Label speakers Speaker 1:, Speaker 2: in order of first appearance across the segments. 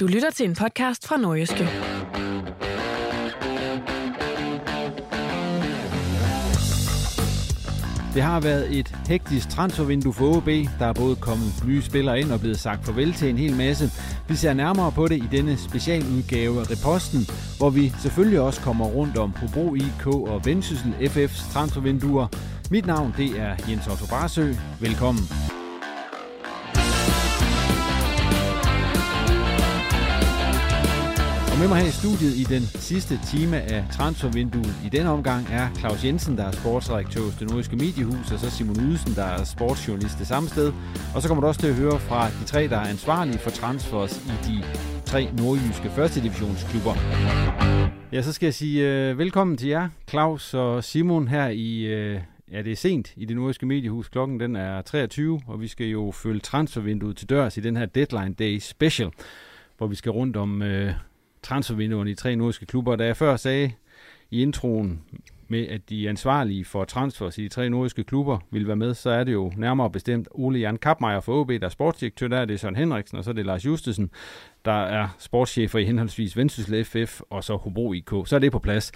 Speaker 1: Du lytter til en podcast fra Nordjyske.
Speaker 2: Det har været et hektisk transfervindue for OB. Der er både kommet nye spillere ind og blevet sagt farvel til en hel masse. Vi ser nærmere på det i denne specialudgave af Reposten, hvor vi selvfølgelig også kommer rundt om Hobro IK og Vendsyssel FF's transfervinduer. Mit navn det er Jens Otto Barsø. Velkommen. Med mig her i studiet i den sidste time af transfervinduet i denne omgang er Claus Jensen, der er sportsredaktør hos det nordiske mediehus, og så Simon Ydelsen, der er sportsjournalist det samme sted. Og så kommer du også til at høre fra de tre, der er ansvarlige for transfers i de tre nordjyske første divisionsklubber. Ja, så skal jeg sige øh, velkommen til jer, Claus og Simon, her i, øh, ja, det er sent i det nordiske mediehus. Klokken den er 23, og vi skal jo følge transfervinduet til dørs i den her Deadline Day Special, hvor vi skal rundt om øh, transfervinduerne i tre nordiske klubber. Da jeg før sagde i introen med, at de ansvarlige for transfers i de tre nordiske klubber vil være med, så er det jo nærmere bestemt Ole Jan Kapmeier for OB, der er sportsdirektør der, det er Søren Henriksen, og så er det Lars Justesen, der er sportschefer i henholdsvis Vendsyssel FF og så Hobro IK. Så er det på plads.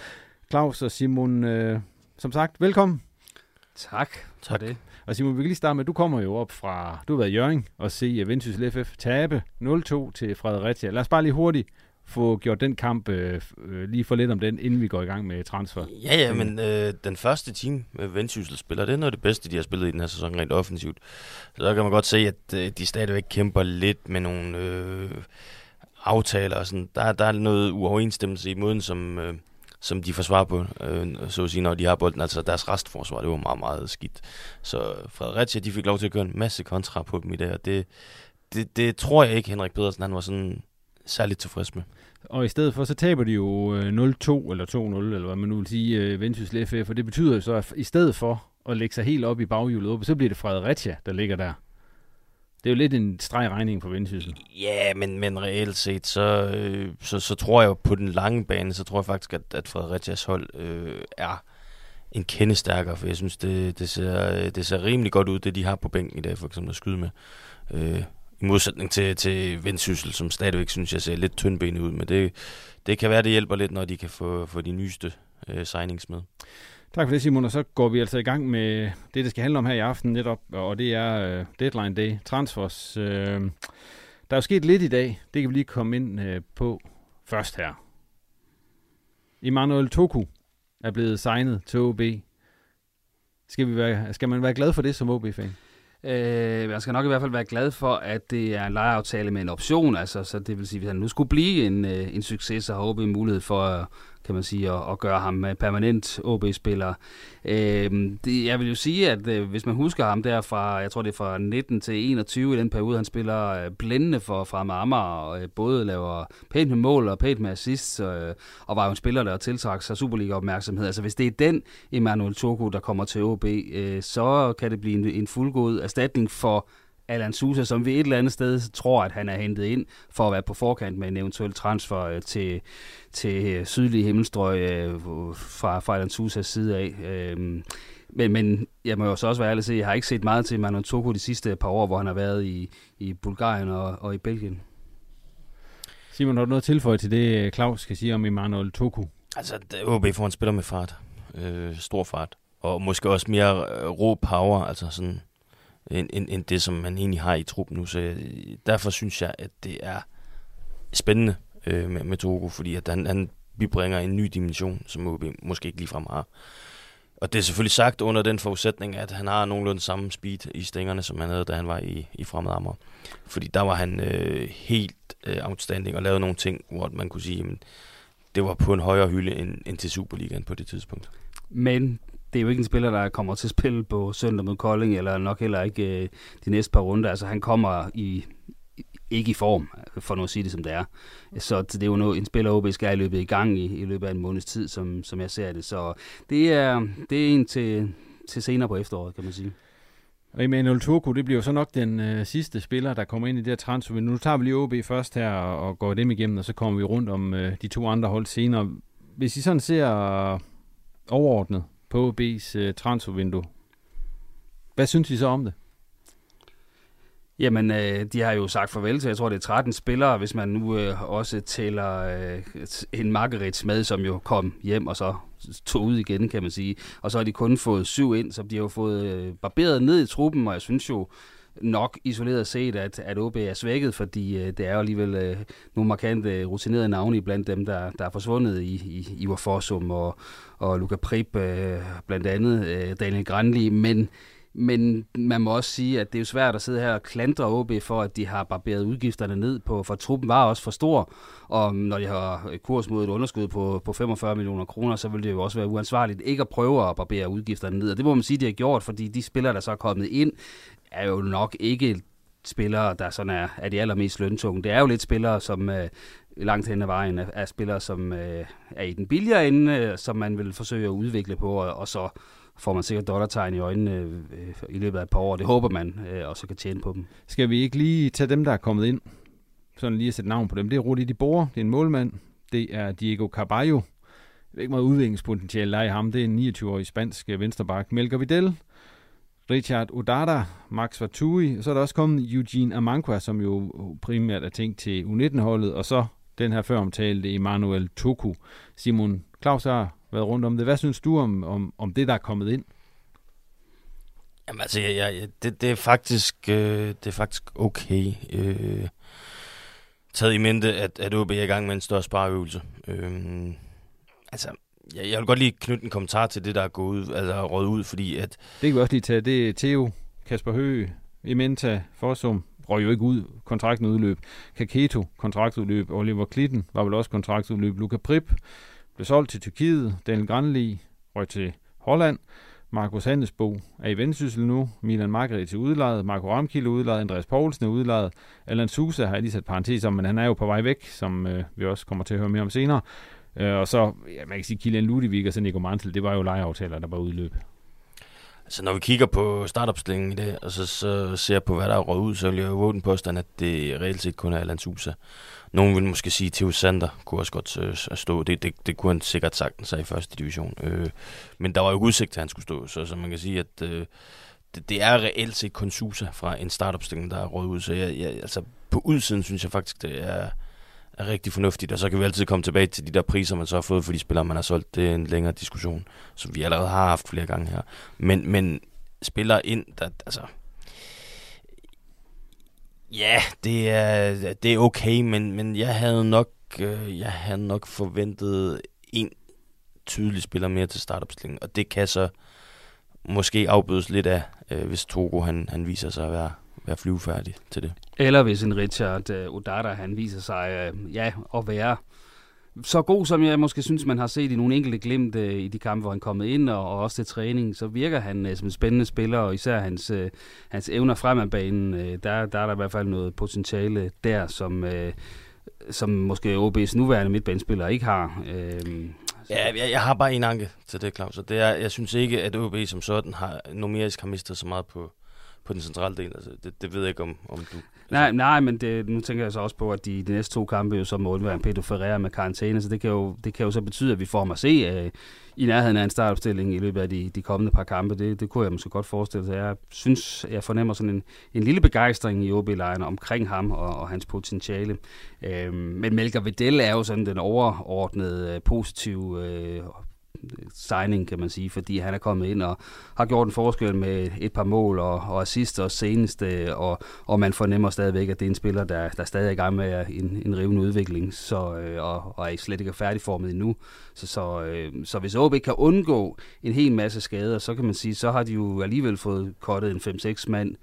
Speaker 2: Claus og Simon, øh, som sagt, velkommen.
Speaker 3: Tak. Tak. det.
Speaker 2: Og Simon, vi kan lige starte med, du kommer jo op fra, du har været i Jørgen og se Vendsyssel FF tabe 0-2 til Fredericia. Lad os bare lige hurtigt få gjort den kamp, øh, øh, lige for lidt om den, inden vi går i gang med transfer.
Speaker 3: Ja, ja, men øh, den første team med Vendsyssel spiller, det er noget af det bedste, de har spillet i den her sæson rent offensivt. Så kan man godt se, at øh, de stadigvæk kæmper lidt med nogle øh, aftaler og sådan. Der, der er noget uoverensstemmelse i måden, som, øh, som de forsvarer på, øh, så at sige, når de har bolden. Altså deres restforsvar, det var meget, meget skidt. Så Fredericia, de fik lov til at køre en masse kontra på dem i dag, og det, det, det tror jeg ikke, Henrik Pedersen, han var sådan særligt tilfreds med.
Speaker 2: Og i stedet for, så taber de jo 0-2 eller 2-0, eller hvad man nu vil sige, Vendsyssel FF, og det betyder jo så, at i stedet for at lægge sig helt op i baghjulet, så bliver det Fredericia, der ligger der. Det er jo lidt en stregregning for Vendsyssel.
Speaker 3: Ja, men, men reelt set, så, øh, så, så tror jeg på den lange bane, så tror jeg faktisk, at, at Fredericias hold øh, er en kende stærkere, for jeg synes, det, det, ser, det ser rimelig godt ud, det de har på bænken i dag, for eksempel at skyde med. Øh, modsætning til, til Vendsyssel, som stadigvæk synes, jeg ser lidt tyndbenet ud. Men det, det kan være, det hjælper lidt, når de kan få, få de nyeste øh, signings med.
Speaker 2: Tak for det, Simon. Og så går vi altså i gang med det, det skal handle om her i aften netop, og det er øh, Deadline Day Transfers. Øh, der er jo sket lidt i dag. Det kan vi lige komme ind øh, på først her. Emmanuel Toku er blevet signet til OB. Skal, vi være, skal man være glad for det som OB-fan?
Speaker 4: Øh, man skal nok i hvert fald være glad for, at det er en lejeaftale med en option, altså, så det vil sige, at hvis han nu skulle blive en, øh, en succes, så har OB mulighed for at kan man sige, og, og gøre ham øh, permanent OB-spiller. Øh, det, jeg vil jo sige, at øh, hvis man husker ham der fra, jeg tror det er fra 19 til 21 i den periode, han spiller øh, blændende for fra Amager, og øh, både laver pænt med mål og pænt med assist, øh, og var jo en spiller, der tiltrak sig Superliga-opmærksomhed. Altså hvis det er den Emmanuel Toko, der kommer til OB, øh, så kan det blive en, en fuldgod erstatning for Alan Sousa, som vi et eller andet sted tror, at han er hentet ind for at være på forkant med en eventuel transfer øh, til, til sydlige himmelstrøg øh, fra, fra Alan Sousas side af. Øh, men, men jeg må jo så også være ærlig at sige, jeg har ikke set meget til Manu Toko de sidste par år, hvor han har været i, i Bulgarien og, og i Belgien.
Speaker 2: Simon, har du noget at tilføje til det, Claus skal sige om Emmanuel Toku?
Speaker 3: Altså, OB får en spiller med fart. Øh, stor fart. Og måske også mere øh, rå power, altså sådan, end, end, end det, som man egentlig har i truppen nu. Så øh, derfor synes jeg, at det er spændende øh, med, med Togo, fordi at han, han bibringer en ny dimension, som OB måske ikke ligefrem har. Og det er selvfølgelig sagt under den forudsætning, at han har nogenlunde samme speed i stængerne, som han havde, da han var i, i Fremad Amager. Fordi der var han øh, helt øh, outstanding og lavede nogle ting, hvor man kunne sige, at det var på en højere hylde end, end til Superligaen på det tidspunkt.
Speaker 4: Men det er jo ikke en spiller, der kommer til at spille på søndag mod Kolding, eller nok heller ikke øh, de næste par runder. Altså han kommer i ikke i form, for nu at sige det som det er. Så det er jo noget, en spiller OB skal i løbet i gang i, i løbet af en måneds tid, som, som jeg ser det. Så det er, det er en til, til senere på efteråret, kan man sige.
Speaker 2: Og Emmanuel Turku, det bliver jo så nok den øh, sidste spiller, der kommer ind i det her transfer. Nu tager vi lige OB først her og, og går dem igennem, og så kommer vi rundt om øh, de to andre hold senere. Hvis I sådan ser overordnet på OB's øh, transfervindue, hvad synes I så om det?
Speaker 4: Jamen, øh, de har jo sagt farvel til, jeg tror det er 13 spillere, hvis man nu øh, også tæller øh, en Margarets med, som jo kom hjem og så tog ud igen, kan man sige. Og så har de kun fået syv ind, så de har jo fået øh, barberet ned i truppen, og jeg synes jo nok isoleret set, at, at OB er svækket, fordi øh, det er jo alligevel øh, nogle markante øh, rutinerede navne blandt dem, der, der er forsvundet i, i Ivar Forsum og, og Luca Prip, øh, blandt andet øh, Daniel Granli, men men man må også sige, at det er jo svært at sidde her og klandre OB for, at de har barberet udgifterne ned på, for truppen var også for stor. Og når de har kurs mod et underskud på, på 45 millioner kroner, så vil det jo også være uansvarligt ikke at prøve at barbere udgifterne ned. Og det må man sige, de har gjort, fordi de spillere, der så er kommet ind, er jo nok ikke spillere, der sådan er, er de allermest løntunge. Det er jo lidt spillere, som øh, langt hen ad vejen er, er spillere, som øh, er i den billigere ende, øh, som man vil forsøge at udvikle på, og, og så får man sikkert dollartegn i øjnene øh, i løbet af et par år. Det håber man, øh, og så kan tjene på dem.
Speaker 2: Skal vi ikke lige tage dem, der er kommet ind? Sådan lige at sætte navn på dem. Det er Rudi de Boer, det er en målmand. Det er Diego Carballo. Jeg ved ikke meget udviklingspotentiale der i ham. Det er en 29-årig spansk øh, vensterbak. Melker Vidal, Richard Odada, Max Vatui, og så er der også kommet Eugene Amankwa, som jo primært er tænkt til U19-holdet, og så den her før omtalte Emanuel Toku. Simon Claus har været rundt om det. Hvad synes du om, om, om det, der er kommet ind?
Speaker 3: Jamen altså, jeg, jeg, det, det, er faktisk, øh, det er faktisk okay. Øh, taget i mente, at, at OB er i gang med en større spareøvelse. Øh, altså, jeg, jeg vil godt lige knytte en kommentar til det, der er gået altså råd ud, fordi at...
Speaker 2: Det kan vi også lige tage. Det er Theo, Kasper Høge, Ementa, Forsum, røg jo ikke ud. Kontrakten udløb. Kaketo, kontraktudløb. Oliver Klitten var vel også kontraktudløb. Luca Prip, blev solgt til Tyrkiet. Daniel Granli røg til Holland. Markus Handelsbo er i vendsyssel nu. Milan Margret til udlejet. Marco Ramkilde udlejet. Andreas Poulsen er udlejet. Alan Susa har jeg lige sat parentes om, men han er jo på vej væk, som øh, vi også kommer til at høre mere om senere. Øh, og så, ja, man kan sige, Kilian Ludvig og så Nico Mantel, det var jo lejeaftaler, der var udløb.
Speaker 3: Så altså, når vi kigger på startopstillingen i det, og så, så ser på, hvad der er råd ud, så vil jeg jo våge den påstand, at det reelt set kun er Allan Susa. Nogen vil måske sige, at Theo Sander kunne også godt øh, stå. Det, det, det kunne han sikkert sagtens sig i første division. Øh, men der var jo udsigt til, at han skulle stå. Så, så man kan sige, at øh, det, det er reelt set kun Susa fra en startopstilling, der er råd ud. Så jeg, jeg, altså, på udsiden synes jeg faktisk, det er, er rigtig fornuftigt. Og så kan vi altid komme tilbage til de der priser, man så har fået for de spillere, man har solgt. Det er en længere diskussion, som vi allerede har haft flere gange her. Men, men spillere ind, der, altså, Ja, det er, det er okay, men, men jeg havde nok øh, jeg havde nok forventet en tydelig spiller mere til startopstillingen, og det kan så måske afbødes lidt af, øh, hvis Togo han, han viser sig at være, være flyvefærdig til det.
Speaker 4: Eller hvis en Richard øh, Odata han viser sig øh, ja, at være så god, som jeg måske synes, man har set i nogle enkelte glimt øh, i de kampe, hvor han er kommet ind, og, og også til træning, så virker han øh, som en spændende spiller, og især hans, øh, hans evner frem af banen, øh, der, der er der i hvert fald noget potentiale der, som, øh, som måske OB's nuværende midtbanespiller ikke har. Øh,
Speaker 3: Ja, jeg, jeg har bare en anke til det, Claus. Og det er, jeg synes ikke, at OB som sådan har numerisk har mistet så meget på, på den centrale del. Altså, det, det ved jeg ikke, om, om du...
Speaker 4: Nej, nej, men det, nu tænker jeg så også på, at de, de næste to kampe jo så må undvære Pedro Ferreira med karantæne, så det kan, jo, det kan jo så betyde, at vi får ham at se uh, i nærheden af en startopstilling i løbet af de, de kommende par kampe. Det, det kunne jeg måske godt forestille sig. Jeg synes, jeg fornemmer sådan en, en lille begejstring i OB-lejren omkring ham og, og hans potentiale. Uh, men Melker Vidal er jo sådan den overordnede uh, positive uh, signing, kan man sige, fordi han er kommet ind og har gjort en forskel med et par mål og, og assist og seneste, øh, og, og man fornemmer stadigvæk, at det er en spiller, der, der stadig er i gang med en, en rivende udvikling, så, øh, og, og er slet ikke færdigformet endnu. Så, så, øh, så hvis OB kan undgå en hel masse skader, så kan man sige, så har de jo alligevel fået kottet en 5-6 mand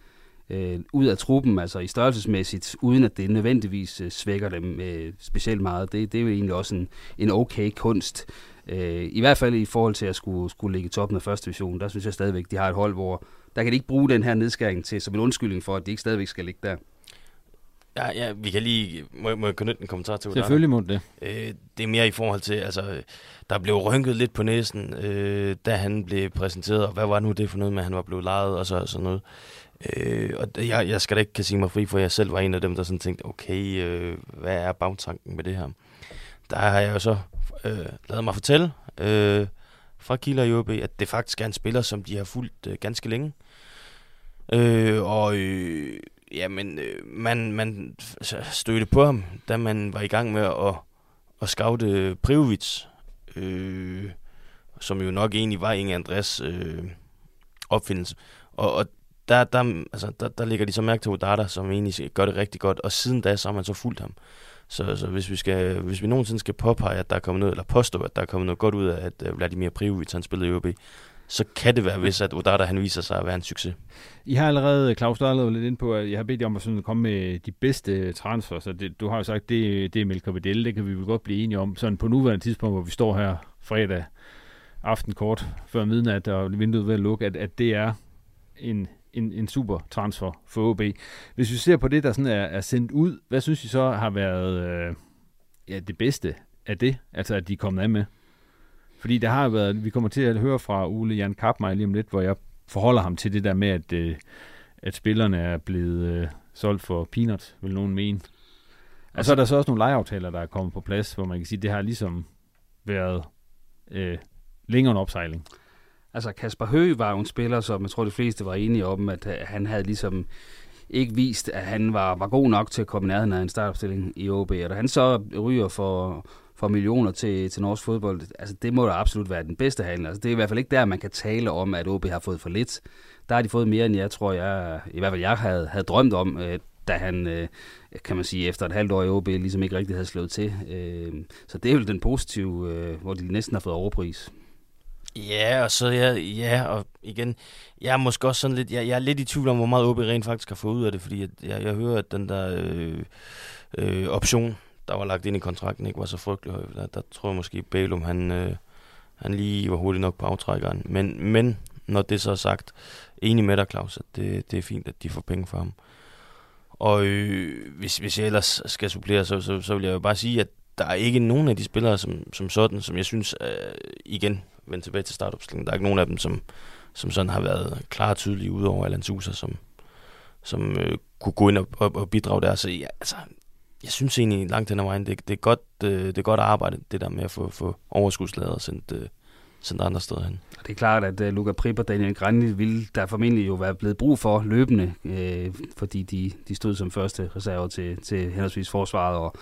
Speaker 4: øh, ud af truppen, altså i størrelsesmæssigt, uden at det nødvendigvis øh, svækker dem øh, specielt meget. Det, det er jo egentlig også en, en okay kunst. Øh, I hvert fald i forhold til at skulle, skulle ligge i toppen af første division, der synes jeg stadigvæk, de har et hold, hvor der kan de ikke bruge den her nedskæring til som en undskyldning for, at de ikke stadigvæk skal ligge der.
Speaker 3: Ja, ja, vi kan lige... Må, må jeg knytte en kommentar til
Speaker 2: Selvfølgelig må det.
Speaker 3: Øh, det er mere i forhold til, altså, der blev rynket lidt på næsen, øh, da han blev præsenteret, og hvad var nu det for noget med, at han var blevet lejet og så sådan noget. Øh, og jeg, jeg skal da ikke kan sige mig fri, for jeg selv var en af dem, der sådan tænkte, okay, øh, hvad er bagtanken med det her? Der har jeg jo så øh, lavet mig fortælle øh, fra Kilder i OB, at det faktisk er en spiller, som de har fulgt øh, ganske længe. Øh, og øh, ja, men øh, man, man stødte på ham, da man var i gang med at, at scoute øh, Privovic, øh, som jo nok egentlig var Inge Andres øh, opfindelse. Og, og der, der, altså, der, der ligger de så mærke til Odata, som egentlig gør det rigtig godt, og siden da, så har man så fulgt ham. Så, så hvis, vi skal, hvis vi nogensinde skal påpege, at der er kommet noget, eller påstå, at der er kommet noget godt ud af, at øh, Vladimir Privovic, han spillede i OB, så kan det være, hvis at Odata, han viser sig at være en succes.
Speaker 2: I har allerede, Claus, du har allerede lidt ind på, at jeg har bedt jer om at sådan komme med de bedste transfer, så det, du har jo sagt, det, det er Melker Vidal, det kan vi vel godt blive enige om, sådan på nuværende tidspunkt, hvor vi står her fredag aften kort før midnat, og vinduet ved at lukke, at, at det er en en, en super transfer for OB. Hvis vi ser på det, der sådan er, er sendt ud, hvad synes I så har været øh, ja, det bedste af det, altså at de er kommet af med? Fordi der har været, vi kommer til at høre fra Ole Jan Kappmeier lige om lidt, hvor jeg forholder ham til det der med, at, øh, at spillerne er blevet øh, solgt for peanuts, vil nogen mene. Og så er der så også nogle lejeaftaler, der er kommet på plads, hvor man kan sige, at det har ligesom været øh, længere en opsejling.
Speaker 4: Altså Kasper Høgh var jo en spiller, som jeg tror de fleste var enige om, at øh, han havde ligesom ikke vist, at han var, var god nok til at komme nærheden af en startopstilling i OB. Og da han så ryger for, for millioner til, til norsk fodbold, altså det må da absolut være den bedste handel. Altså det er i hvert fald ikke der, man kan tale om, at OB har fået for lidt. Der har de fået mere, end jeg tror, jeg, i hvert fald jeg havde, havde drømt om, øh, da han, øh, kan man sige, efter et halvt år i OB, ligesom ikke rigtig havde slået til. Øh, så det er jo den positive, øh, hvor de næsten har fået overpris.
Speaker 3: Ja, og så ja, ja, og igen, jeg er måske også sådan lidt, jeg, jeg er lidt i tvivl om, hvor meget OB rent faktisk har fået ud af det, fordi jeg, jeg, jeg hører, at den der øh, øh, option, der var lagt ind i kontrakten, ikke var så frygtelig høj. Der, der tror jeg måske, Bælum, han, øh, han lige var hurtigt nok på aftrækkeren. Men, men når det så er sagt, enig med dig, Claus, at det, det er fint, at de får penge for ham. Og øh, hvis, hvis jeg ellers skal supplere, så, så, så vil jeg jo bare sige, at der er ikke nogen af de spillere som, som sådan, som jeg synes, øh, igen, vende tilbage til startopstillingen. Der er ikke nogen af dem, som, som sådan har været klart tydelige, udover Alan Sousa, som, som øh, kunne gå ind og, og, og bidrage der. Så ja, altså, jeg synes egentlig langt hen ad vejen, det, det, er godt, øh, det er godt arbejde, det der med at få, få overskudslader og sendt, øh, sendt andre steder hen.
Speaker 4: Det er klart, at øh, uh, Luca Prip og Daniel Grandi ville der formentlig jo være blevet brug for løbende, øh, fordi de, de stod som første reserve til, til henholdsvis forsvaret og,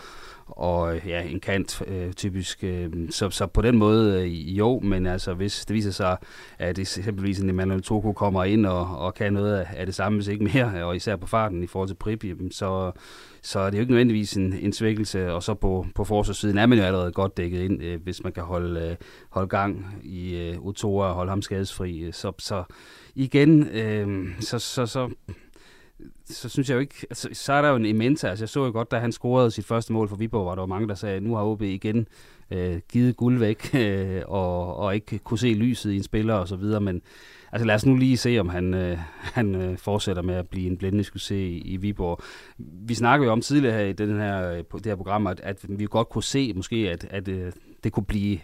Speaker 4: og ja, en kant øh, typisk. Øh, så, så på den måde øh, jo, men altså hvis det viser sig, at eksempelvis en Emmanuel Toko kommer ind og, og kan noget af det samme, hvis ikke mere, og især på farten i forhold til Prip, så, så er det jo ikke nødvendigvis en, en svækkelse, og så på, på forsvarssiden er man jo allerede godt dækket ind, øh, hvis man kan holde, øh, holde gang i øh, Otoa og holde ham skadesfri. Øh, så, så igen, øh, så, så, så så synes jeg jo ikke, altså, så er der jo en immense, altså jeg så jo godt, da han scorede sit første mål for Viborg, var der jo mange, der sagde, nu har OB igen øh, givet guld væk, øh, og, og ikke kunne se lyset i en spiller og så videre, men altså lad os nu lige se, om han, øh, han øh, fortsætter med at blive en blændende skulle se i, i Viborg. Vi snakkede jo om tidligere her i den her, øh, det her program, at, at vi godt kunne se måske, at, at øh, det kunne blive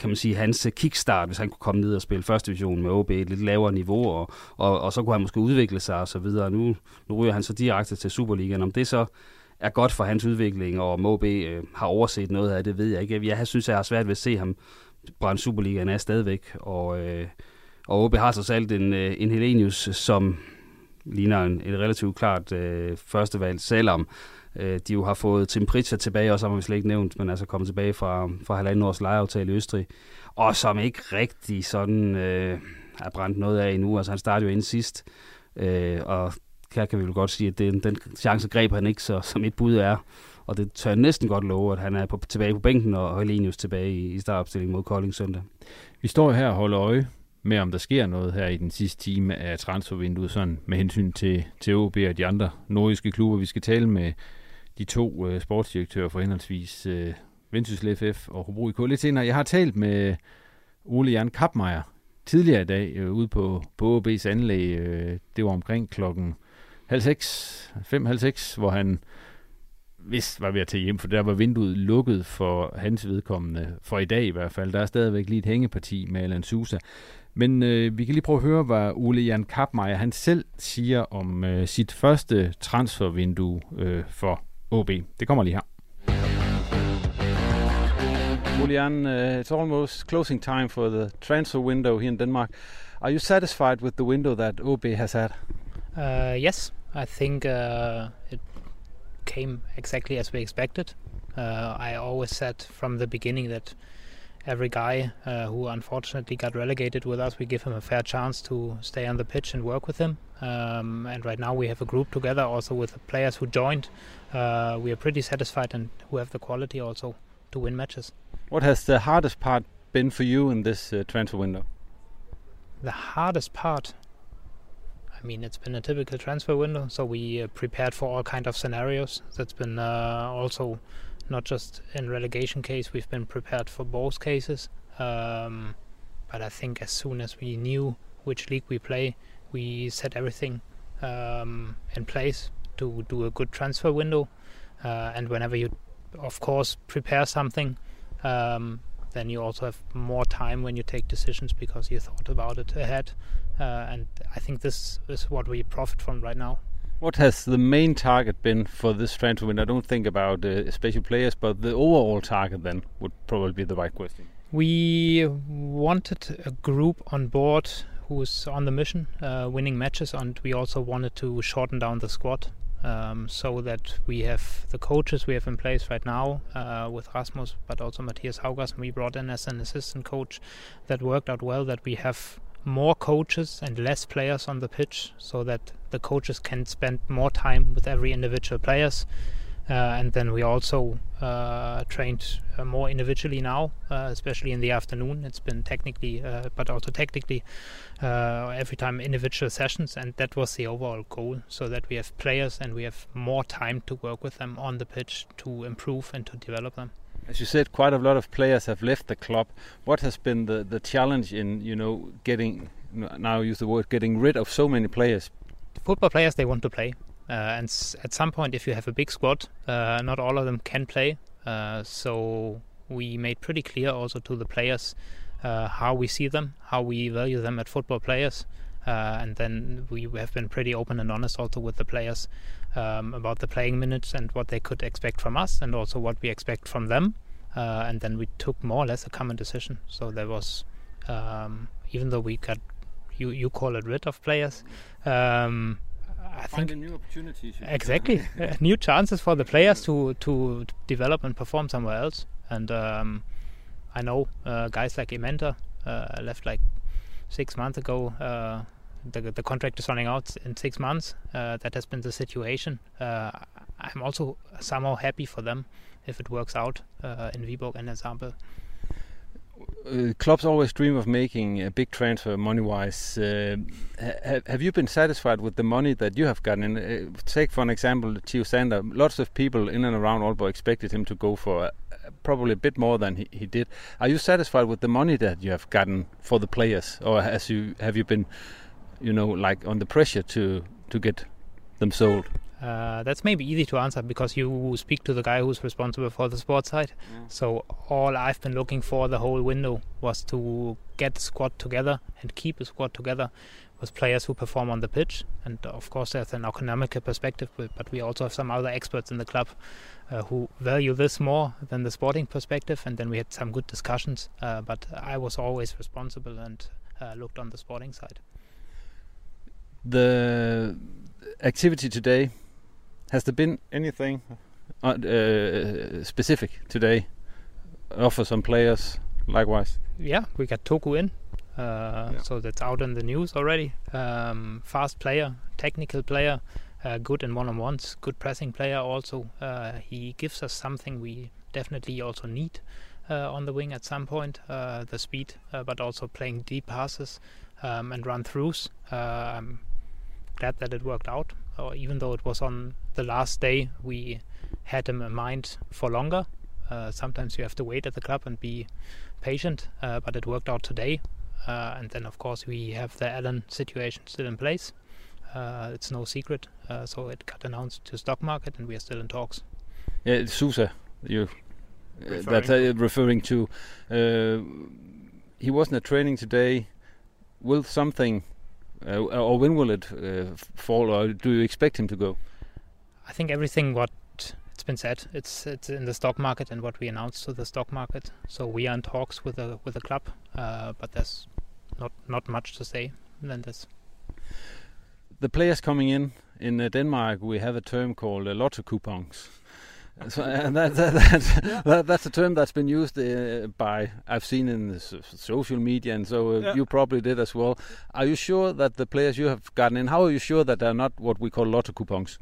Speaker 4: kan man sige, hans øh, kickstart, hvis han kunne komme ned og spille første division med OB et lidt lavere niveau, og, og, og så kunne han måske udvikle sig og så videre. Nu, nu ryger han så direkte til Superligaen. Om det så er godt for hans udvikling, og om OB øh, har overset noget af det, ved jeg ikke. Jeg synes, jeg har svært ved at se ham brænde Superligaen af stadigvæk, og, øh, og OB har så selv en, øh, en Helenius, som ligner en, en relativt klart øh, førstevalg, selvom øh, de jo har fået Tim Pritchard tilbage, og så har vi slet ikke nævnt, men altså kommet tilbage fra, fra halvanden års lejeaftale i Østrig, og som ikke rigtig sådan øh, er brændt noget af endnu. Altså han startede jo ind sidst, øh, og her kan vi vel godt sige, at den, den chance greb han ikke, så som et bud er. Og det tør jeg næsten godt love, at han er på, tilbage på bænken, og Helenius tilbage i, i startopstillingen mod Kolding søndag.
Speaker 2: Vi står her og holder øje med, om der sker noget her i den sidste time af transfervinduet, sådan med hensyn til, til OB og de andre nordiske klubber. Vi skal tale med de to øh, sportsdirektører for henholdsvis øh, Vendsyssel FF og Hobro IK lidt senere. Jeg har talt med Ole Jan Kapmeier tidligere i dag øh, ude på, på OB's anlæg. Øh, det var omkring klokken halv seks, fem, halv seks, hvor han vist var ved at tage hjem, for der var vinduet lukket for hans vedkommende, for i dag i hvert fald. Der er stadigvæk lige et hængeparti med Alan Sousa. Men øh, vi kan lige prøve at høre, hvad Ole Jan Kapmeier han selv siger om øh, sit første transfervindue øh, for OB. Det kommer lige her. Julian, uh, it's almost closing time for the transfer window here in Denmark. Are you satisfied with the window that OB has had?
Speaker 5: Uh, yes, I think uh, it came exactly as we expected. Uh, I always said from the beginning that every guy uh, who unfortunately got relegated with us, we give him a fair chance to stay on the pitch and work with him. Um, and right now we have a group together also with the players who joined. Uh, we are pretty satisfied and who have the quality also to win matches.
Speaker 2: What has the hardest part been for you in this uh, transfer window?
Speaker 5: The hardest part. I mean, it's been a typical transfer window, so we uh, prepared for all kind of scenarios. That's been uh, also not just in relegation case. We've been prepared for both cases. Um, but I think as soon as we knew which league we play, we set everything um, in place to do a good transfer window. Uh, and whenever you, of course, prepare something, um, then you also have more time when you take decisions because you thought about it ahead. Uh, and I think this is what we profit from right now.
Speaker 2: What has the main target been for this transfer window? I don't think about uh, special players, but the overall target then would probably be the right question.
Speaker 5: We wanted a group on board who's on the mission, uh, winning matches, and we also wanted to shorten down the squad um, so that we have the coaches we have in place right now uh, with Rasmus, but also Matthias Haugas, we brought in as an assistant coach. That worked out well. That we have more coaches and less players on the pitch, so that the coaches can spend more time with every individual players. Uh, and then we also uh, trained uh, more individually now, uh, especially in the afternoon. It's been technically, uh, but also technically, uh, every time individual sessions, and that was the overall goal, so that we have players and we have more time to work with them on the pitch to improve and to develop them.
Speaker 2: As you said, quite a lot of players have left the club. What has been the, the challenge in you know getting now I use the word getting rid of so many players?
Speaker 5: Football players they want to play and s- at some point, if you have a big squad, uh, not all of them can play. Uh, so we made pretty clear also to the players how we see them, how we value them at football players. Uh, and then we have been pretty open and honest also with the players um, about the playing minutes and what they could expect from us and also what we expect from them. Uh, and then we took more or less a common decision. So there was, um, even though we got, you, you call it rid of players, um, I
Speaker 2: Find
Speaker 5: think
Speaker 2: new opportunities.
Speaker 5: exactly uh, new chances for the players to to develop and perform somewhere else. And um, I know uh, guys like Ementa uh, left like six months ago. Uh, the, the contract is running out in six months. Uh, that has been the situation. Uh, I'm also somehow happy for them if it works out in Viborg, an example.
Speaker 2: Uh, clubs always dream of making a big transfer money-wise. Uh, ha have you been satisfied with the money that you have gotten? Uh, take for an example, Theo Sander. Lots of people in and around Aalborg expected him to go for uh, probably a bit more than he, he did. Are you satisfied with the money that you have gotten for the players, or has you have you been, you know, like on the pressure to to get them sold?
Speaker 5: Uh, that's maybe easy to answer because you speak to the guy who's responsible for the sports side. Yeah. So all I've been looking for the whole window was to get the squad together and keep the squad together with players who perform on the pitch. And of course, there's an economical perspective, but we also have some other experts in the club uh, who value this more than the sporting perspective. And then we had some good discussions. Uh, but I was always responsible and uh, looked on the sporting side.
Speaker 2: The activity today has there been anything uh, uh, specific today? Offer some players likewise.
Speaker 5: Yeah, we got Toku in, uh, yeah. so that's out in the news already. Um, fast player, technical player, uh, good in one-on-ones, good pressing player. Also, uh, he gives us something we definitely also need uh, on the wing at some point: the speed, but also playing deep passes um, and run-throughs. I'm glad that it worked out or even though it was on the last day, we had him in mind for longer. Uh, sometimes you have to wait at the club and be patient, uh, but it worked out today. Uh, and then, of course, we have the Allen situation still in place. Uh, it's no secret, uh, so it got announced to stock market, and we are still in talks.
Speaker 2: Yeah, it's Sousa, you that's uh, referring to. he wasn't at training today. Will something uh, or when will it uh, fall, or do you expect him to go?
Speaker 5: I think everything what it's been said. It's it's in the stock market and what we announced to the stock market. So we are in talks with the with the club, uh, but there's not not much to say than this.
Speaker 2: The players coming in in uh, Denmark, we have a term called uh, lotto coupons. So, and that, that, that, yeah. that, that's a term that's been used uh, by I've seen in social media, and so uh, yeah. you probably did as well. Are you sure that the players you have gotten in, how are you sure that they're not what we call lotto coupons?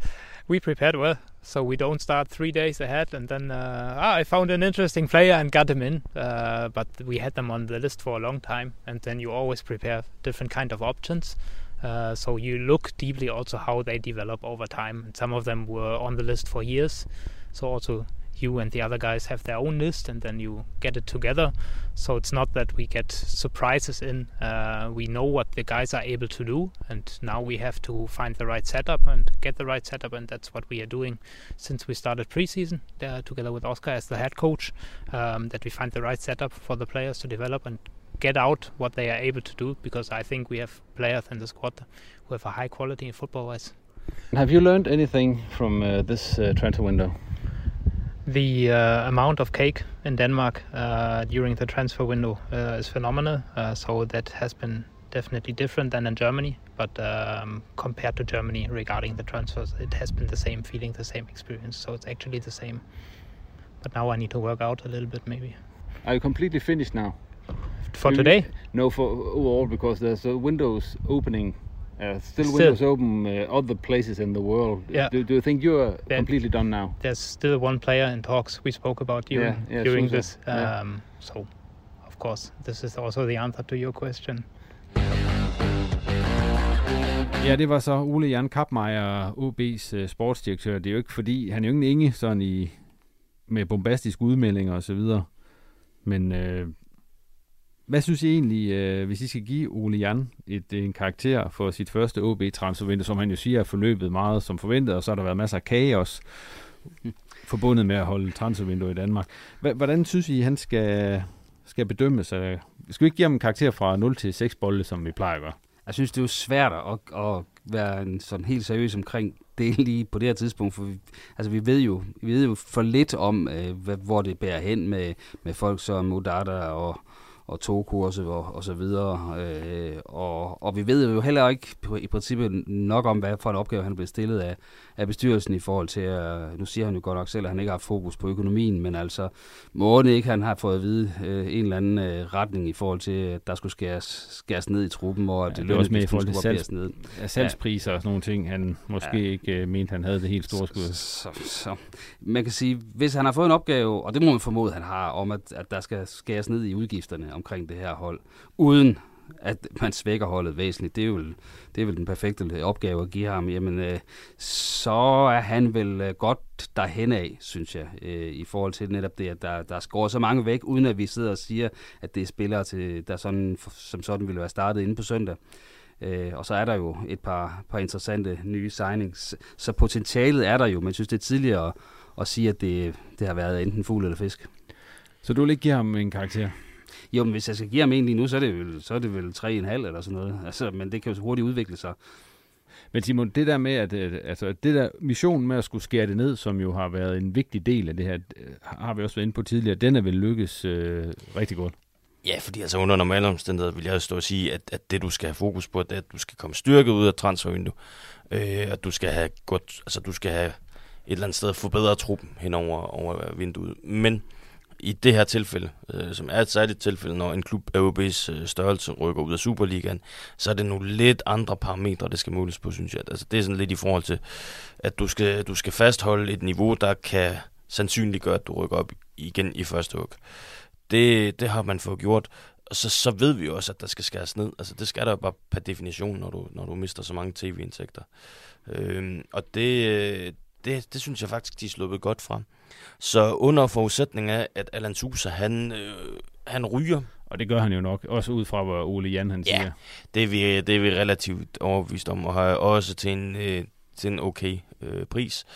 Speaker 5: We prepared well, so we don't start three days ahead and then uh, ah, I found an interesting player and got him in. Uh, but we had them on the list for a long time, and then you always prepare different kind of options. Uh, so you look deeply also how they develop over time. And some of them were on the list for years. So also you and the other guys have their own list and then you get it together. So it's not that we get surprises in. Uh, we know what the guys are able to do, and now we have to find the right setup and get the right setup, and that's what we are doing since we started preseason uh, together with Oscar as the head coach. Um, that we find the right setup for the players to develop and get out what they are able to do because I think we have players in the squad who have a high quality in football wise.
Speaker 2: Have you learned anything from uh, this uh, transfer window?
Speaker 5: The uh, amount of cake in Denmark uh, during the transfer window uh, is phenomenal. Uh, so that has been definitely different than in Germany. But um, compared to Germany regarding the transfers, it has been the same feeling, the same experience. So it's actually the same. But now I need to work out a little bit, maybe.
Speaker 2: Are you completely finished now?
Speaker 5: For today?
Speaker 2: No, for overall, because there's a windows opening uh, still, still, windows open uh, other places in the world. Yeah. Do, do you think you're completely done now?
Speaker 5: There's still one player in talks. We spoke about during, yeah, yeah, during this. Um, yeah. So, of course, this is also the answer to your question.
Speaker 2: Ja, det var så Ole Jan Kapmeier, OB's uh, sportsdirektør. Det er jo ikke fordi, han er jo ikke sådan i, med bombastiske udmeldinger og så videre. Men øh, hvad synes I egentlig, øh, hvis I skal give Ole Jan et, øh, en karakter for sit første OB-transfervindue, som han jo siger er forløbet meget som forventet, og så har der været masser af kaos forbundet med at holde transfervindue i Danmark. Hvordan synes I, han skal, skal bedømmes? Skal vi ikke give ham en karakter fra 0 til 6 bolde, som vi plejer at gøre?
Speaker 4: Jeg synes, det er jo svært at, at være en sådan helt seriøs omkring det lige på det her tidspunkt, for vi, altså vi ved jo, vi ved jo for lidt om, øh, hvor det bærer hen med, med folk som Udata og, og togkurse og, og så videre. Øh, og, og vi ved jo heller ikke i princippet nok om, hvad for en opgave han bliver stillet af, af bestyrelsen i forhold til, at, nu siger han jo godt nok selv, at han ikke har fokus på økonomien, men altså, må ikke, han har fået at vide øh, en eller anden øh, retning i forhold til, at der skulle skæres, skæres ned i truppen, hvor
Speaker 2: ja, det, det også med i forhold til salgs, ned. Ja, salgspriser ja. og sådan nogle ting, han måske ja. ikke øh, mente, han havde det helt store skud. Så, så,
Speaker 4: så, man kan sige, hvis han har fået en opgave, og det må man formode, han har, om at, at der skal skæres ned i udgifterne, omkring det her hold, uden at man svækker holdet væsentligt. Det er jo det er vel den perfekte opgave at give ham. Jamen, øh, så er han vel øh, godt derhen af, synes jeg, øh, i forhold til netop det, at der, der skår så mange væk, uden at vi sidder og siger, at det er spillere, til, der sådan, som sådan ville være startet inde på søndag. Øh, og så er der jo et par, par interessante nye signings. Så potentialet er der jo, men jeg synes, det er tidligere at, at sige, at det, det har været enten fugl eller fisk.
Speaker 2: Så du vil ikke give ham en karakter?
Speaker 4: Jo, men hvis jeg skal give ham en lige nu, så er det vel, så er det vel 3,5 eller sådan noget. Altså, men det kan jo så hurtigt udvikle sig.
Speaker 2: Men Simon, det der med, at altså, det der mission med at skulle skære det ned, som jo har været en vigtig del af det her, har vi også været inde på tidligere, den er vel lykkes øh, rigtig godt.
Speaker 3: Ja, fordi altså under normale omstændigheder vil jeg stå og sige, at, at det du skal have fokus på, det er, at du skal komme styrket ud af transfervindue. Øh, at du skal have godt, altså du skal have et eller andet sted forbedret truppen hen over, over vinduet. Men i det her tilfælde, øh, som er et særligt tilfælde, når en klub af OB's øh, størrelse rykker ud af Superligaen, så er det nogle lidt andre parametre, det skal måles på, synes jeg. Altså, det er sådan lidt i forhold til, at du skal, du skal fastholde et niveau, der kan sandsynliggøre, at du rykker op igen i første hug. Det, det har man fået gjort, og så, så ved vi også, at der skal skæres ned. Altså, det skal der jo bare per definition, når du, når du mister så mange tv-indtægter. Øhm, og det, øh, det, det synes jeg faktisk, de er sluppet godt frem. Så under forudsætning af, at Alan Sousa, han, øh, han ryger.
Speaker 2: Og det gør han jo nok, også ud fra, hvad Ole Jan han
Speaker 3: ja,
Speaker 2: siger.
Speaker 3: det er, vi, det er vi relativt overbevist om, og har også til en, øh, til en okay øh, pris.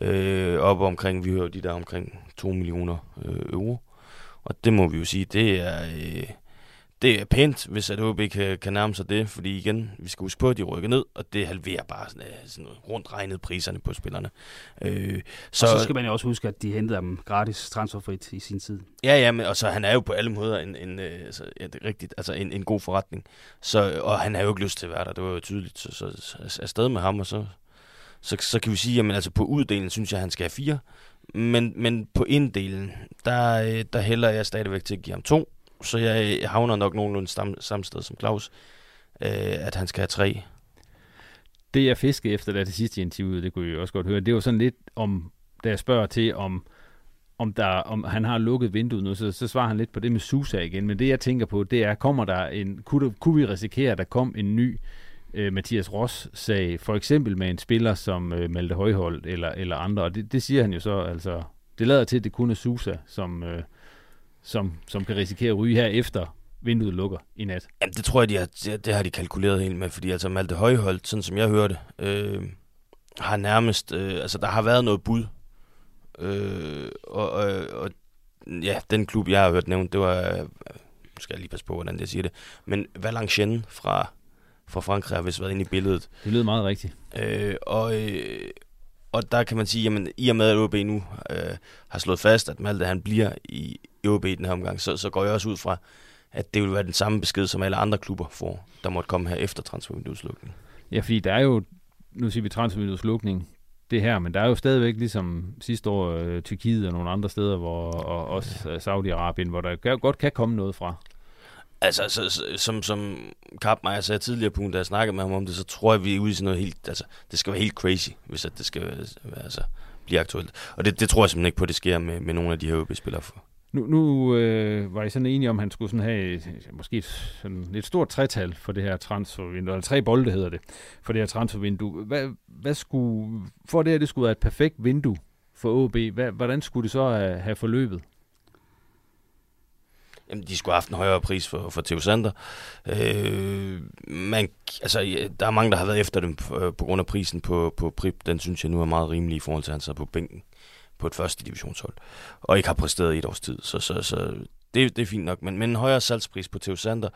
Speaker 3: Øh, op omkring, vi hører de der omkring 2 millioner øh, euro. Og det må vi jo sige, det er... Øh, det er pænt, hvis at OB kan, kan nærme sig det, fordi igen, vi skal huske på, at de rykker ned, og det halverer bare sådan, øh, sådan rundt regnet priserne på spillerne.
Speaker 4: Øh, så, og så skal man jo også huske, at de hentede dem gratis transferfrit i sin tid.
Speaker 3: Ja, ja, men og så han er jo på alle måder en, en, øh, altså, ja, det er rigtigt, altså en, en god forretning. Så, og han har jo ikke lyst til at være der, det var jo tydeligt. Så, så, så afsted med ham, og så, så, så kan vi sige, jamen altså på uddelen synes jeg, at han skal have fire. Men, men på inddelen, der, øh, der hælder jeg stadigvæk til at give ham to så jeg havner nok nogenlunde samme, samme sted som Claus, øh, at han skal have tre.
Speaker 2: Det jeg fiskede efter da det sidste interview, det kunne jeg også godt høre, det var sådan lidt om, da jeg spørger til, om, om, der, om han har lukket vinduet nu, så, så svarer han lidt på det med Susa igen. Men det jeg tænker på, det er, kommer der en, kunne, kunne vi risikere, at der kom en ny øh, Mathias Ross-sag, for eksempel med en spiller som øh, Malte Højhold eller, eller andre, og det, det siger han jo så, altså, det lader til, at det kun er Susa, som, øh, som, som kan risikere at ryge her efter vinduet lukker i nat?
Speaker 3: Jamen, det tror jeg, de har, det har de kalkuleret helt med, fordi altså Malte Højholdt, sådan som jeg hørte, øh, har nærmest, øh, altså der har været noget bud, øh, og, og, og ja, den klub, jeg har hørt nævnt, det var, øh, skal jeg lige passe på, hvordan jeg siger det, men Valenciennes fra, fra Frankrig har vist været inde i billedet.
Speaker 2: Det lyder meget rigtigt.
Speaker 3: Øh, og, øh, og der kan man sige, jamen i og med at OB nu øh, har slået fast, at Malte han bliver i OB i den her omgang, så, så går jeg også ud fra, at det vil være den samme besked, som alle andre klubber får, der måtte komme her efter transfervinduetslukning.
Speaker 2: Ja, fordi der er jo, nu siger vi transfervinduetslukning, det her, men der er jo stadigvæk ligesom sidste år øh, Tyrkiet og nogle andre steder, hvor, og også ja. Saudi-Arabien, hvor der godt kan komme noget fra.
Speaker 3: Altså, så, som, som Karpmeier sagde tidligere på da jeg snakkede med ham om det, så tror jeg, vi er ude i sådan noget helt, altså, det skal være helt crazy, hvis at det skal være, altså, blive aktuelt. Og det, det tror jeg simpelthen ikke på, at det sker med, med nogle af de her OB-spillere. For.
Speaker 2: Nu, nu øh, var I sådan enige om, at han skulle sådan have et, måske et, sådan et stort tretal for det her transfervindue, eller tre bolde hedder det, for det her transfervindue. Hvad, hvad skulle, for det her det skulle være et perfekt vindue for OB, hvad, hvordan skulle det så have, have forløbet?
Speaker 3: Jamen, de skulle have haft en højere pris for, for Theo Sander. Øh, man, altså, der er mange, der har været efter dem på, på grund af prisen på, på Prip. Den synes jeg nu er meget rimelig i forhold til, at han sad på bænken på et første divisionshold, og ikke har præsteret i et års tid. Så, så, så det, det er fint nok. Men, men en højere salgspris på Theo Sander,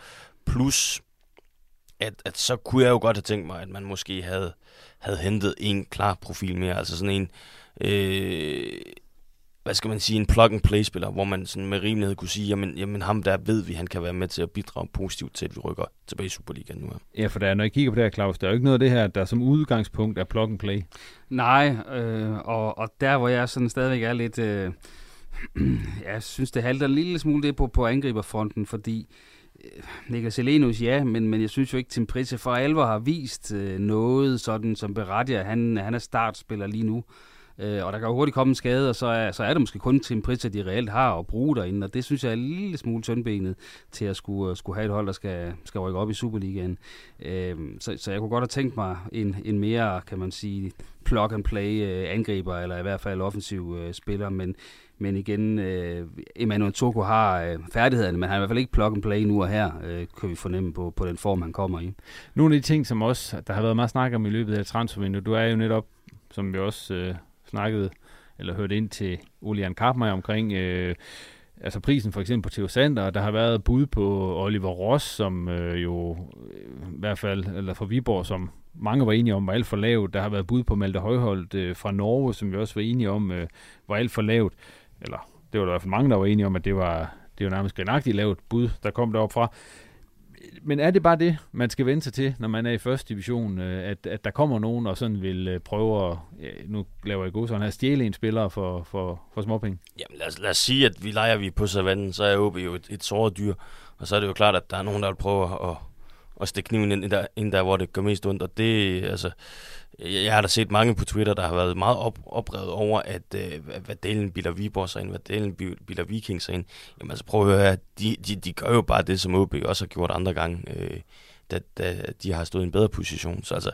Speaker 3: plus at, at så kunne jeg jo godt have tænkt mig, at man måske havde, havde hentet en klar profil mere. Altså sådan en... Øh, hvad skal man sige, en plug-and-play-spiller, hvor man sådan med rimelighed kunne sige, jamen, jamen ham der ved vi, han kan være med til at bidrage positivt til, at vi rykker tilbage i Superligaen nu.
Speaker 2: Ja, for der, når jeg kigger på det her, Claus, der er jo ikke noget af det her, der som udgangspunkt er plug-and-play.
Speaker 4: Nej, øh, og, og der hvor jeg sådan stadigvæk er lidt, øh, jeg synes det halter en lille smule det på, på angriberfronten, fordi øh, Niklas Elenus, ja, men, men jeg synes jo ikke, Tim Pritze for alvor har vist øh, noget sådan, som berettiger, han, han er startspiller lige nu. Øh, Øh, og der kan jo hurtigt komme en skade, og så er, så er det måske kun til en pris, at de reelt har at bruge derinde, og det synes jeg er en lille smule tyndbenet til at skulle, øh, skulle have et hold, der skal, skal rykke op i Superligaen. Øh, så, så jeg kunne godt have tænkt mig en, en mere, kan man sige, plug-and-play øh, angriber, eller i hvert fald offensiv øh, spiller, men, men igen, øh, Emmanuel Toko har øh, færdighederne, men han er i hvert fald ikke plug and play nu og her, øh, kan vi fornemme på, på den form, han kommer i.
Speaker 2: Nogle af de ting, som også, der har været meget snak om i løbet af transfervinduet, du er jo netop, som vi også øh, snakkede, eller hørte ind til Olian Karpmeier omkring, øh, altså prisen for eksempel på Theo Sander, og der har været bud på Oliver Ross, som øh, jo øh, i hvert fald, eller fra Viborg, som mange var enige om, var alt for lavt. Der har været bud på Malte Højholdt øh, fra Norge, som vi også var enige om, øh, var alt for lavt. Eller det var der i hvert fald mange, der var enige om, at det var, det var nærmest grinagtigt lavt bud, der kom derop fra. Men er det bare det, man skal vente sig til, når man er i første division, øh, at, at der kommer nogen og sådan vil øh, prøve at, ja, nu laver jeg god sådan her, stjæle en spiller for, for, for småpenge?
Speaker 3: Jamen lad os, lad os sige, at vi leger vi på savannen, så er OB jo et, et såret dyr, og så er det jo klart, at der er nogen, der vil prøve at, at stikke kniven ind der, ind der, hvor det gør mest ondt, og det, altså, jeg har da set mange på Twitter, der har været meget op, oprevet over, at øh, hvad delen bilder Viborg sig ind, hvad delen bilder Viking sig ind. Jamen altså prøv at høre, de, de, de gør jo bare det, som OB også har gjort andre gange, øh, da, da de har stået i en bedre position. Så altså,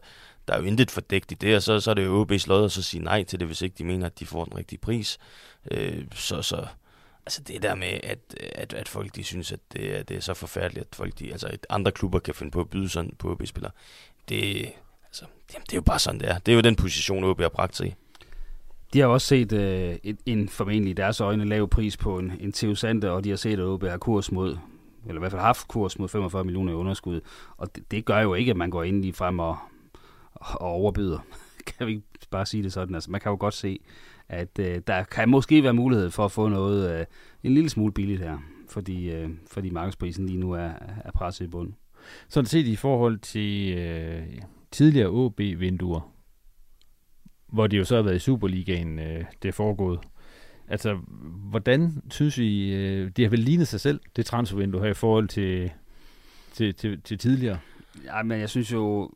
Speaker 3: der er jo intet fordækt i det, og så, så er det jo OB's lod at så sige nej til det, hvis ikke de mener, at de får den rigtige pris. Øh, så, så altså det der med, at, at, at folk de synes, at det er, det er så forfærdeligt, at folk de, altså at andre klubber kan finde på at byde sådan på OB-spillere, det, altså, jamen, det er jo bare sådan, det er. Det er jo den position, OB har bragt sig i.
Speaker 4: De har også set øh, en, en formentlig i deres øjne lav pris på en, en Theo Sande, og de har set, at OB har kurs mod, eller i hvert fald haft kurs mod 45 millioner i underskud. Og det, det gør jo ikke, at man går ind lige frem og, og overbyder. kan vi ikke bare sige det sådan? Altså, man kan jo godt se, at øh, der kan måske være mulighed for at få noget øh, en lille smule billigt her, fordi, øh, fordi markedsprisen lige nu er, er presset i bund.
Speaker 2: Så det set i forhold til øh, tidligere OB-vinduer, hvor det jo så har været i Superligaen, øh, det er foregået. Altså, hvordan synes I, øh, det har vel lignet sig selv, det transfervindue her i forhold til, til, til, til tidligere?
Speaker 4: Ja, men jeg synes jo...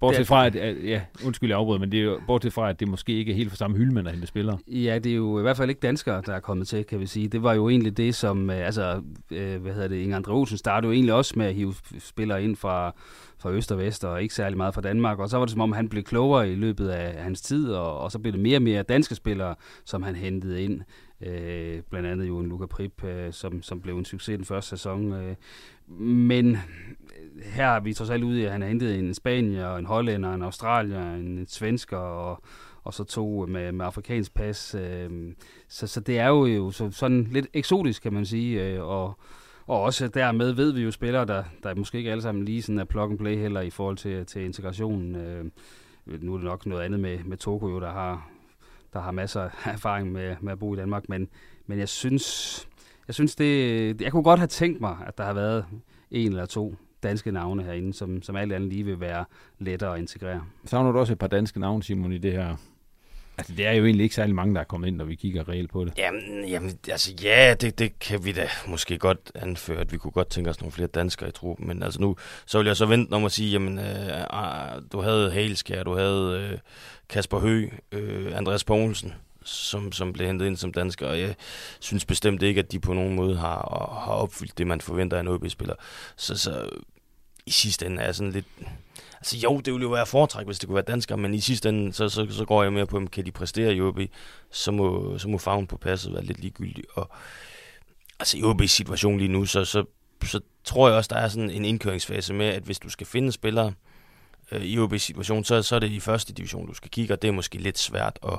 Speaker 2: Bortset fra, at, ja, undskyld, jeg afbryder, men det er jo bortset fra, at det måske ikke er helt for samme hylde, man hente spillere.
Speaker 4: Ja, det er jo i hvert fald ikke danskere, der er kommet til, kan vi sige. Det var jo egentlig det, som, altså, øh, hvad hedder det, Inger Andre Olsen startede jo egentlig også med at hive spillere ind fra, fra Øst og Vest, og ikke særlig meget fra Danmark. Og så var det som om, han blev klogere i løbet af hans tid, og, og så blev det mere og mere danske spillere, som han hentede ind. Øh, blandt andet jo en Luca Prip, øh, som, som blev en succes den første sæson. Øh. Men her er vi trods alt ude i, at han har hentet en spanier, en hollænder, en australier, en svensker og, og så to med, med afrikansk pas. Øh, så, så det er jo, jo så, sådan lidt eksotisk, kan man sige. Øh, og, og også dermed ved vi jo spillere, der, der måske ikke alle sammen lige sådan er plug and play heller i forhold til, til integrationen. Øh, nu er det nok noget andet med, med Toko, jo, der har, der har masser af erfaring med, med at bo i Danmark, men, men jeg synes, jeg synes det, jeg kunne godt have tænkt mig, at der har været en eller to danske navne herinde, som, som alt andet lige vil være lettere at integrere.
Speaker 2: Savner du også et par danske navne, Simon, i det her Altså, det er jo egentlig ikke særlig mange, der er kommet ind, når vi kigger reelt på det.
Speaker 3: Jamen, jamen altså, ja, det, det kan vi da måske godt anføre, at vi kunne godt tænke os nogle flere danskere i truppen. Men altså nu, så vil jeg så vente om at sige, jamen, øh, øh, du havde Haleskær, du havde øh, Kasper Hø, øh, Andreas Poulsen, som, som blev hentet ind som dansker, og jeg synes bestemt ikke, at de på nogen måde har, har opfyldt det, man forventer af en OB-spiller. Så, så i sidste ende er sådan lidt... Altså jo, det ville jo være foretræk, hvis det kunne være dansker, men i sidste ende, så, så, så går jeg mere på, om kan de præstere i OB, så må, så må farven på passet være lidt ligegyldig. Og altså i OB's situation lige nu, så, så, så tror jeg også, der er sådan en indkøringsfase med, at hvis du skal finde spillere øh, i OB's situation, så, så er det i første division, du skal kigge, og det er måske lidt svært at,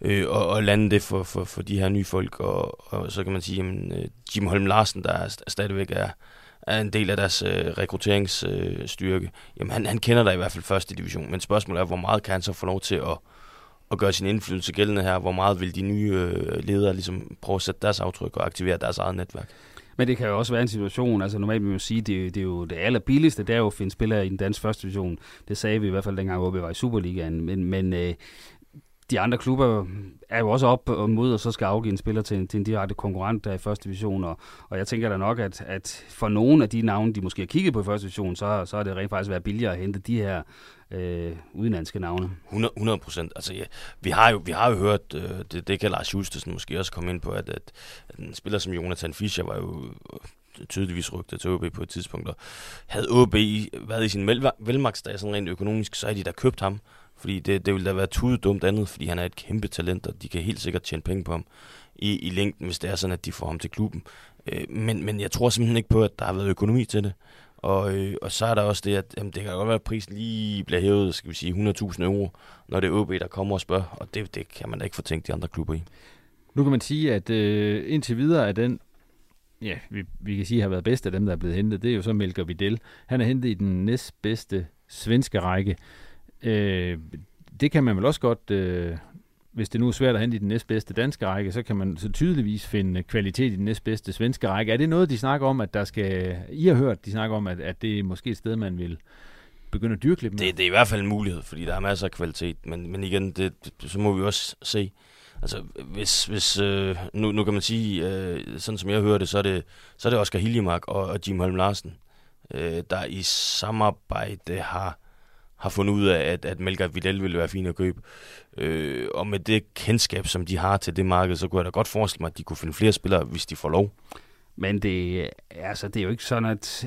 Speaker 3: øh, og, og lande det for, for, for de her nye folk. Og, og så kan man sige, at øh, Jim Holm Larsen, der er, stadigvæk er, er en del af deres øh, rekrutteringsstyrke, øh, jamen han, han kender der i hvert fald første division, men spørgsmålet er, hvor meget kan han så få lov til at, at gøre sin indflydelse gældende her? Hvor meget vil de nye øh, ledere ligesom prøve at sætte deres aftryk og aktivere deres eget netværk?
Speaker 4: Men det kan jo også være en situation, altså normalt vil man jo sige, det, det er jo det allerbilligste, det er jo at finde spillere i den danske første division. Det sagde vi i hvert fald dengang, hvor vi var i Superligaen. Men, men øh, de andre klubber er jo også op og mod, og så skal afgive en spiller til en, til en direkte konkurrent der i første division. Og, og jeg tænker da nok, at, at for nogle af de navne, de måske har kigget på i første division, så, så er det rent faktisk været billigere at hente de her øh, udenlandske navne.
Speaker 3: 100 procent. Altså, ja, vi, har jo, vi har jo hørt, øh, det, det kan Lars Justesen måske også komme ind på, at, at, at en spiller som Jonathan Fischer var jo tydeligvis rygtet til OB på et tidspunkt, og havde OB været i sin velmagtsdag sådan rent økonomisk, så er de da købt ham. Fordi det, det ville da være tudet dumt andet, fordi han er et kæmpe talent, og de kan helt sikkert tjene penge på ham i, i længden, hvis det er sådan, at de får ham til klubben. Øh, men, men jeg tror simpelthen ikke på, at der har været økonomi til det. Og, øh, og så er der også det, at jamen, det kan godt være, at prisen lige bliver hævet, skal vi sige, 100.000 euro, når det er OB, der kommer og spørger. Og det, det kan man da ikke få tænkt de andre klubber i.
Speaker 2: Nu kan man sige, at øh, indtil videre er den, ja, vi, vi kan sige, har været bedst af dem, der er blevet hentet, det er jo så Melker Videl. Han er hentet i den næstbedste svenske række. Øh, det kan man vel også godt, øh, hvis det nu er svært at hente i den næstbedste danske række, så kan man så tydeligvis finde kvalitet i den næstbedste svenske række. Er det noget, de snakker om, at der skal... I har hørt, de snakker om, at, at det er måske et sted, man vil begynde at dyrke lidt
Speaker 3: mere? Det, det er i hvert fald en mulighed, fordi der er masser af kvalitet. Men, men igen, det, så må vi også se, Altså, hvis, hvis øh, nu, nu kan man sige, øh, sådan som jeg hører det, så er det, så er det Oscar Hiljemark og, og Jim Holm Larsen, øh, der i samarbejde har har fundet ud af, at, at Melker Vidal ville være fin at købe. Øh, og med det kendskab, som de har til det marked, så kunne jeg da godt forestille mig, at de kunne finde flere spillere, hvis de får lov.
Speaker 4: Men det, altså, det er jo ikke sådan, at...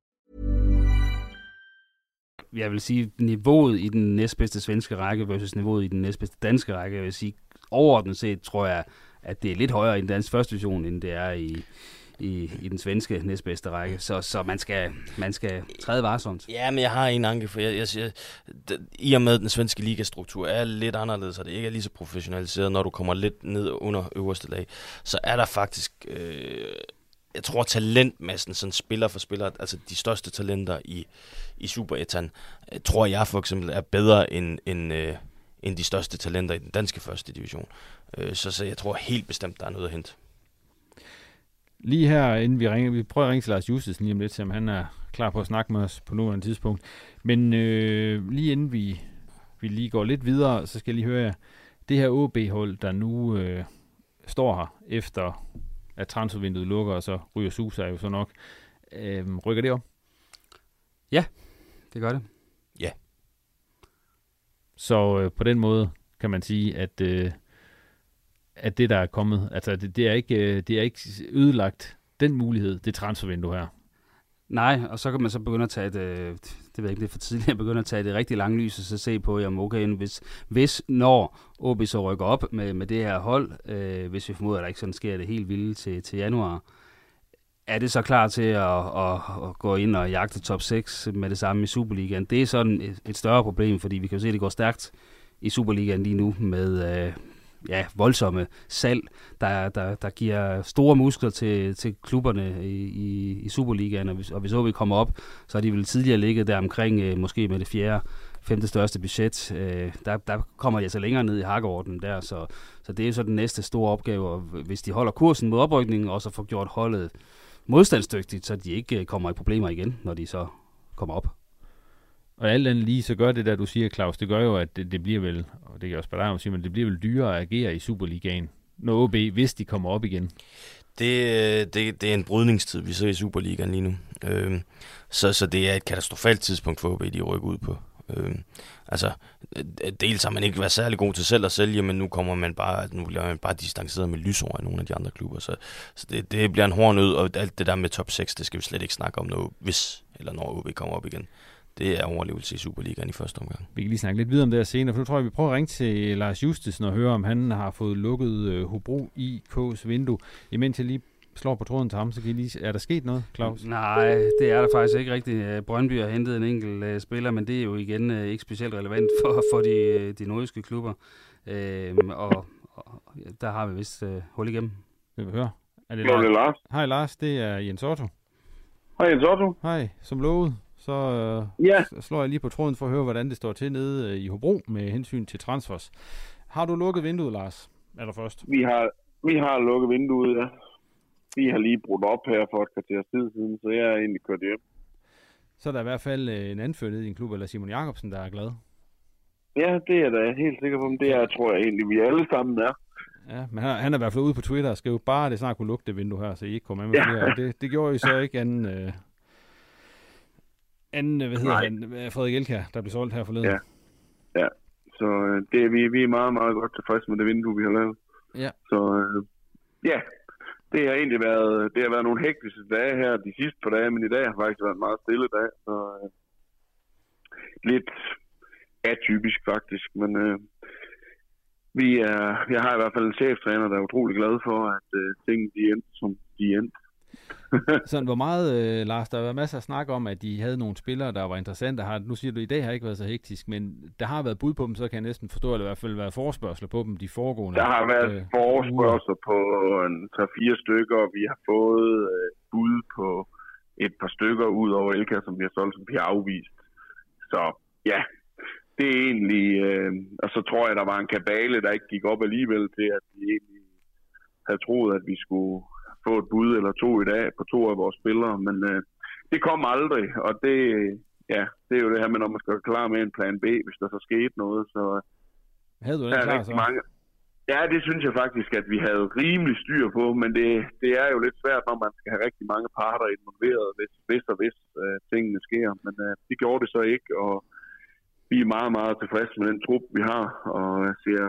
Speaker 4: Jeg vil sige niveauet i den næstbedste svenske række versus niveauet i den næstbedste danske række. Jeg vil sige overordnet set tror jeg at det er lidt højere i den danske første division end det er i i, i den svenske næstbedste række. Så, så man, skal, man skal træde varsomt.
Speaker 3: Ja, men jeg har en anke, for jeg, jeg siger, i og med den svenske ligastruktur er lidt anderledes, og det ikke er lige så professionaliseret, når du kommer lidt ned under øverste lag, så er der faktisk... Øh, jeg tror talentmassen, sådan spiller for spiller, altså de største talenter i, i Superetan, øh, tror jeg for eksempel er bedre end, end, øh, end de største talenter i den danske første division. Øh, så, så jeg tror helt bestemt, der er noget at hente.
Speaker 2: Lige her, inden vi ringer, vi prøver at ringe til Lars Justesen lige om lidt, om han er klar på at snakke med os på nuværende tidspunkt. Men øh, lige inden vi, vi lige går lidt videre, så skal jeg lige høre jer. Det her OB-hold, der nu øh, står her, efter at transfervinduet lukker, og så ryger Susa jo så nok. Øh, rykker det op?
Speaker 4: Ja, det gør det.
Speaker 3: Ja.
Speaker 2: Så øh, på den måde kan man sige, at øh, at det, der er kommet, altså det, det, er ikke, øh, det er ikke ødelagt den mulighed, det transfervindue her.
Speaker 4: Nej, og så kan man så begynde at tage det, det ved jeg ikke, det er for tidligt, at begynde at tage det rigtig lange lys, og så se på, jamen okay, hvis, hvis når OB så rykker op med, med det her hold, øh, hvis vi formoder, at der ikke sådan sker det helt vildt til, til januar, er det så klar til at, at, at gå ind og jagte top 6 med det samme i Superligaen? Det er sådan et, et større problem, fordi vi kan jo se, at det går stærkt i Superligaen lige nu med, øh, ja, voldsomme salg, der, der, der giver store muskler til, til klubberne i, i, i Superligaen, og hvis, og hvis vi kommer op, så har de vel tidligere ligget der omkring, øh, måske med det fjerde, femte største budget. Øh, der, der kommer jeg altså længere ned i hakkeordenen der, så, så det er så den næste store opgave, og hvis de holder kursen mod oprykningen, og så får gjort holdet modstandsdygtigt, så de ikke øh, kommer i problemer igen, når de så kommer op.
Speaker 2: Og alt andet lige, så gør det der, du siger, Claus, det gør jo, at det, det bliver vel, og det kan jeg også bare sige, men det bliver vel dyrere at agere i Superligaen, når OB, hvis de kommer op igen.
Speaker 3: Det, det, det er en brydningstid, vi ser i Superligaen lige nu. Øhm, så, så det er et katastrofalt tidspunkt for OB, de rykker ud på. Øhm, altså, øh, altså, dels har man ikke været særlig god til selv at sælge, men nu kommer man bare, nu bliver man bare distanceret med lysår af nogle af de andre klubber. Så, så det, det bliver en hård nød, og alt det der med top 6, det skal vi slet ikke snakke om, når, hvis eller når OB kommer op igen det er overlevelse i Superligaen i første omgang.
Speaker 2: Vi kan lige snakke lidt videre om det her senere, for nu tror jeg, vi prøver at ringe til Lars Justesen og høre, om han har fået lukket øh, Hobro IK's vindue. Imens jeg lige slår på tråden til ham, så kan I lige... Er der sket noget, Claus?
Speaker 4: Nej, det er der faktisk ikke rigtigt. Brøndby har hentet en enkelt uh, spiller, men det er jo igen uh, ikke specielt relevant for, for de, de nordiske klubber. Uh, og, og der har vi vist uh, hul igennem.
Speaker 2: Vil vi høre?
Speaker 6: Er det, Lars? det er Lars.
Speaker 2: Hej Lars, det er Jens Otto.
Speaker 6: Hej Jens Otto.
Speaker 2: Hej, som lovet, så uh,
Speaker 6: ja.
Speaker 2: slår jeg lige på tråden for at høre, hvordan det står til nede i Hobro med hensyn til transfers. Har du lukket vinduet, Lars? Allerførst.
Speaker 6: Vi har, vi har lukket vinduet, ja. Vi har lige brudt op her for et kvarter tid siden, så jeg er egentlig kørt hjem.
Speaker 2: Så er der i hvert fald en anført i en klub, eller Simon Jakobsen, der er glad.
Speaker 6: Ja, det er da helt sikker på. Det er, tror jeg egentlig, vi alle sammen er.
Speaker 2: Ja, men han, han er i hvert fald ude på Twitter og skrev bare, det snart kunne lukke det vindue her, så I ikke kommer med med ja. flere. Det, det gjorde I så ikke anden, øh, anden hvad hedder Nej. han, Frederik Elkær, der blev solgt her forleden.
Speaker 6: Ja, ja. så øh, det vi, vi er meget, meget godt tilfredse med det vindue, vi har lavet.
Speaker 2: Ja.
Speaker 6: Så øh, ja, det har egentlig været, det har været nogle hektiske dage her de sidste par dage, men i dag har faktisk været en meget stille dag, så øh, lidt atypisk faktisk, men øh, vi er, jeg har i hvert fald en cheftræner, der er utrolig glad for, at øh, tingene de endte, som de endte.
Speaker 2: Sådan, hvor meget, øh, Lars, der har været masser af snak om, at de havde nogle spillere, der var interessante. Har, nu siger du, at i dag har ikke været så hektisk, men der har været bud på dem, så kan jeg næsten forstå, der i hvert fald været forspørgsler på dem de foregående
Speaker 6: Der har været øh, forspørgsler på en 3-4 stykker, og vi har fået øh, bud på et par stykker ud over Elka, som vi har solgt, som vi har afvist. Så ja, det er egentlig, øh, og så tror jeg, der var en kabale, der ikke gik op alligevel til, at vi egentlig havde troet, at vi skulle få et bud eller to i dag på to af vores spillere, men øh, det kom aldrig, og det, ja, det er jo det her med, når man skal være klar med en plan B, hvis der så skete noget, så
Speaker 2: havde du det klar, så?
Speaker 6: Mange, ja, det synes jeg faktisk, at vi havde rimelig styr på, men det, det er jo lidt svært, når man skal have rigtig mange parter involveret, hvis, hvis og hvis øh, tingene sker, men øh, det gjorde det så ikke, og vi er meget, meget tilfredse med den trup, vi har, og jeg ser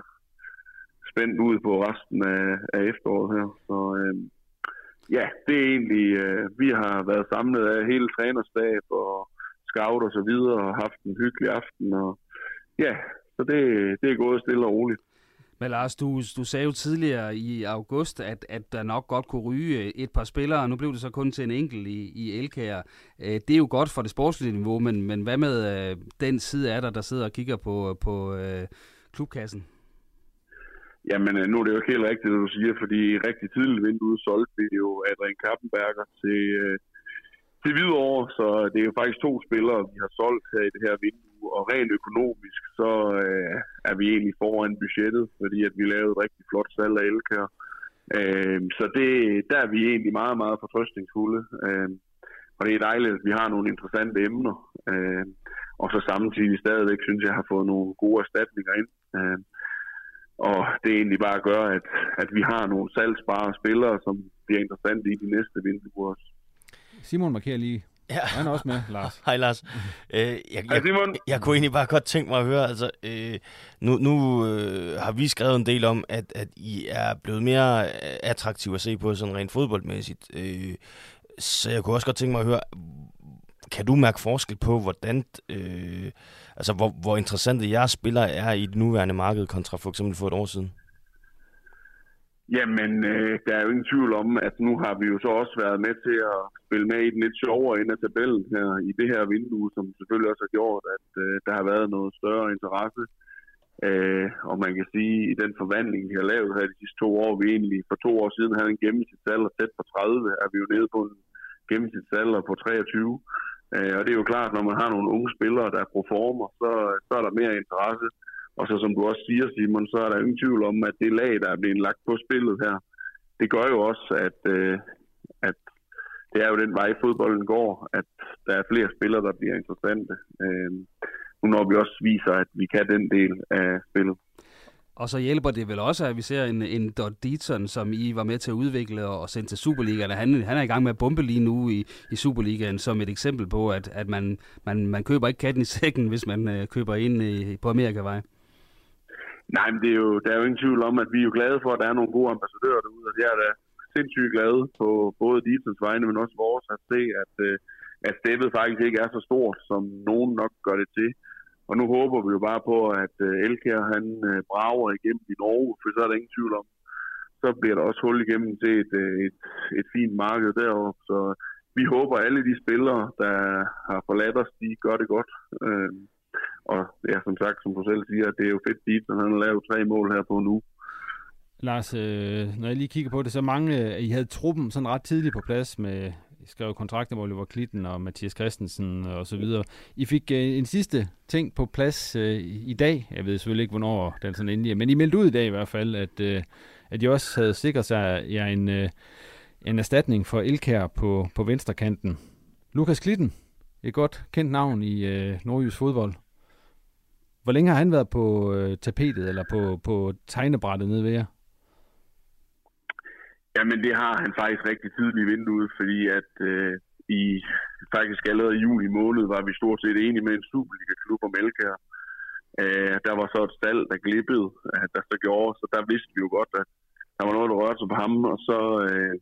Speaker 6: spændt ud på resten af, af efteråret her. Så øh, ja, det er egentlig, øh, vi har været samlet af hele trænerstab og scout og så videre, og haft en hyggelig aften, og ja, så det, det er gået stille og roligt.
Speaker 4: Men Lars, du, du sagde jo tidligere i august, at, at der nok godt kunne ryge et par spillere, og nu blev det så kun til en enkelt i, i Elkær. Øh, det er jo godt for det sportslige niveau, men, men hvad med øh, den side af dig, der sidder og kigger på, på øh, klubkassen?
Speaker 6: Jamen, øh, nu er det jo ikke helt rigtigt, det du siger, fordi rigtig tidligt vindue solgte vi jo Adrian Kappenberger til, øh, til Hvidovre, så det er jo faktisk to spillere, vi har solgt her i det her vindue og rent økonomisk, så øh, er vi egentlig foran budgettet, fordi at vi lavede et rigtig flot salg af Elkær. Øh, så det, der er vi egentlig meget, meget fortrøstningsfulde. Øh, og det er dejligt, at vi har nogle interessante emner. Øh, og så samtidig stadigvæk synes jeg, har fået nogle gode erstatninger ind. Øh, og det er egentlig bare at gøre, at, at vi har nogle salgsbare spillere, som bliver interessante i de næste vinduer også.
Speaker 2: Simon markerer lige Ja. Han er også med, Lars.
Speaker 3: Hej, Lars. Øh, jeg, jeg, jeg, jeg kunne egentlig bare godt tænke mig at høre, altså, øh, nu, nu øh, har vi skrevet en del om, at, at I er blevet mere attraktive at se på sådan rent fodboldmæssigt. Øh, så jeg kunne også godt tænke mig at høre, kan du mærke forskel på, hvordan, øh, altså, hvor, hvor interessante jeres spillere er i det nuværende marked kontra for eksempel for et år siden?
Speaker 6: Jamen, øh, der er jo ingen tvivl om, at nu har vi jo så også været med til at spille med i den lidt sjovere ende af tabellen her i det her vindue, som selvfølgelig også har gjort, at øh, der har været noget større interesse. Øh, og man kan sige, at i den forvandling, vi har lavet her de sidste to år, vi egentlig for to år siden havde en gennemsnitsalder tæt på 30, er vi jo nede på en gennemsnitsalder på 23. Øh, og det er jo klart, når man har nogle unge spillere, der performer, så, så er der mere interesse. Og så som du også siger, Simon, så er der ingen tvivl om, at det lag, der er blevet lagt på spillet her, det gør jo også, at, øh, at det er jo den vej, fodbolden går, at der er flere spillere, der bliver interessante. Øh, nu når vi også viser, at vi kan den del af spillet.
Speaker 4: Og så hjælper det vel også, at vi ser en, en Dot Deaton, som I var med til at udvikle og sende til Superligaen. Han, han er i gang med at bombe lige nu i, i Superligaen som et eksempel på, at, at man, man, man køber ikke katten i sækken, hvis man øh, køber ind i, på Amerikavej.
Speaker 6: Nej, men det er jo, der er jo ingen tvivl om, at vi er jo glade for, at der er nogle gode ambassadører derude, og det er da sindssygt glade på både Deetons vegne, men også vores at se, at, øh, at steppet faktisk ikke er så stort, som nogen nok gør det til. Og nu håber vi jo bare på, at øh, Elkær han øh, brager igennem i Norge, for så er der ingen tvivl om, så bliver der også hul igennem til et, øh, et, et fint marked deroppe. Så vi håber, at alle de spillere, der har forladt os, de gør det godt. Øh, og ja, som sagt, som du selv siger, det er jo fedt, at han har lavet tre mål her på nu.
Speaker 2: Lars, øh, når jeg lige kigger på det, så mange, I havde truppen sådan ret tidligt på plads med skrev kontrakter med Oliver Klitten og Mathias Christensen og så videre. I fik øh, en sidste ting på plads øh, i dag. Jeg ved selvfølgelig ikke, hvornår den sådan endelig er, men I meldte ud i dag i hvert fald, at, øh, at I også havde sikret sig ja, en, øh, en erstatning for Elkær på, på venstrekanten. Lukas Klitten, et godt kendt navn i øh, nordjysk fodbold. Hvor længe har han været på øh, tapetet eller på, på tegnebrættet nede ved jer?
Speaker 6: Jamen det har han faktisk rigtig tidligt i vinduet, fordi at øh, i faktisk allerede i juli måned var vi stort set enige med en Superliga-klub om Elkær. Øh, der var så et stald, der glippede, at der så gjorde, så der vidste vi jo godt, at der var noget, der rørte sig på ham, og så, øh,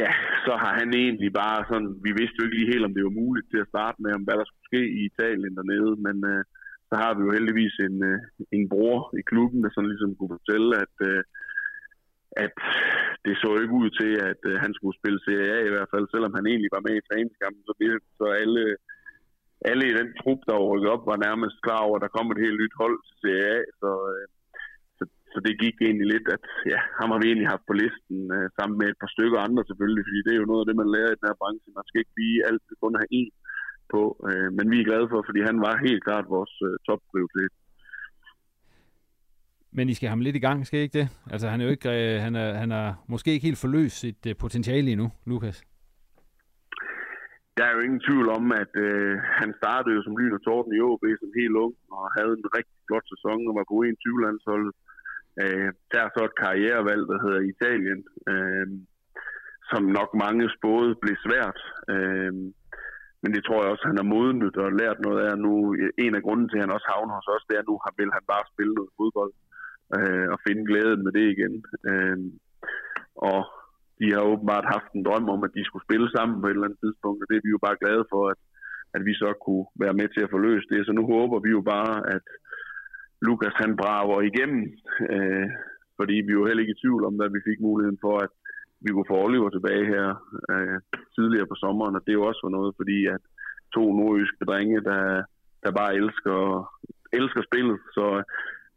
Speaker 6: ja, så har han egentlig bare sådan, vi vidste jo ikke lige helt, om det var muligt til at starte med, om hvad der skulle ske i Italien dernede, men øh, så har vi jo heldigvis en, øh, en bror i klubben, der sådan ligesom kunne fortælle, at øh, at det så ikke ud til, at øh, han skulle spille Serie A i hvert fald, selvom han egentlig var med i træningskampen, så, så alle, alle i den trup, der var rykket op, var nærmest klar over, at der kom et helt nyt hold til Serie A, så, øh, så, så det gik egentlig lidt, at ja, ham har vi egentlig haft på listen, øh, sammen med et par stykker andre selvfølgelig, fordi det er jo noget af det, man lærer i den her branche. Man skal ikke blive altid kun have én på, øh, men vi er glade for, fordi han var helt klart vores øh, topprioritet.
Speaker 2: Men I skal have ham lidt i gang, skal I ikke det? Altså, han er jo ikke, øh, han er, han er måske ikke helt forløst sit øh, potentiale endnu, Lukas.
Speaker 6: Der er jo ingen tvivl om, at øh, han startede jo som lyn og torden i OB som helt ung, og havde en rigtig flot sæson og var på 21-landsholdet. Øh, der er så et karrierevalg, der hedder Italien, øh, som nok mange spåede blev svært. Øh, men det tror jeg også, han har modnet og lært noget af nu. En af grunden til, at han også havner hos os, det er, at nu vil han bare spille noget fodbold øh, og finde glæden med det igen. Øh, og de har åbenbart haft en drøm om, at de skulle spille sammen på et eller andet tidspunkt, og det er vi jo bare glade for, at, at vi så kunne være med til at forløse det. Så nu håber vi jo bare, at Lukas han brager igennem, øh, fordi vi er jo heller ikke i tvivl om, at vi fik muligheden for, at vi kunne få Oliver tilbage her øh, tidligere på sommeren, og det er jo også for noget, fordi at to nordjyske drenge, der, der bare elsker, elsker spillet, så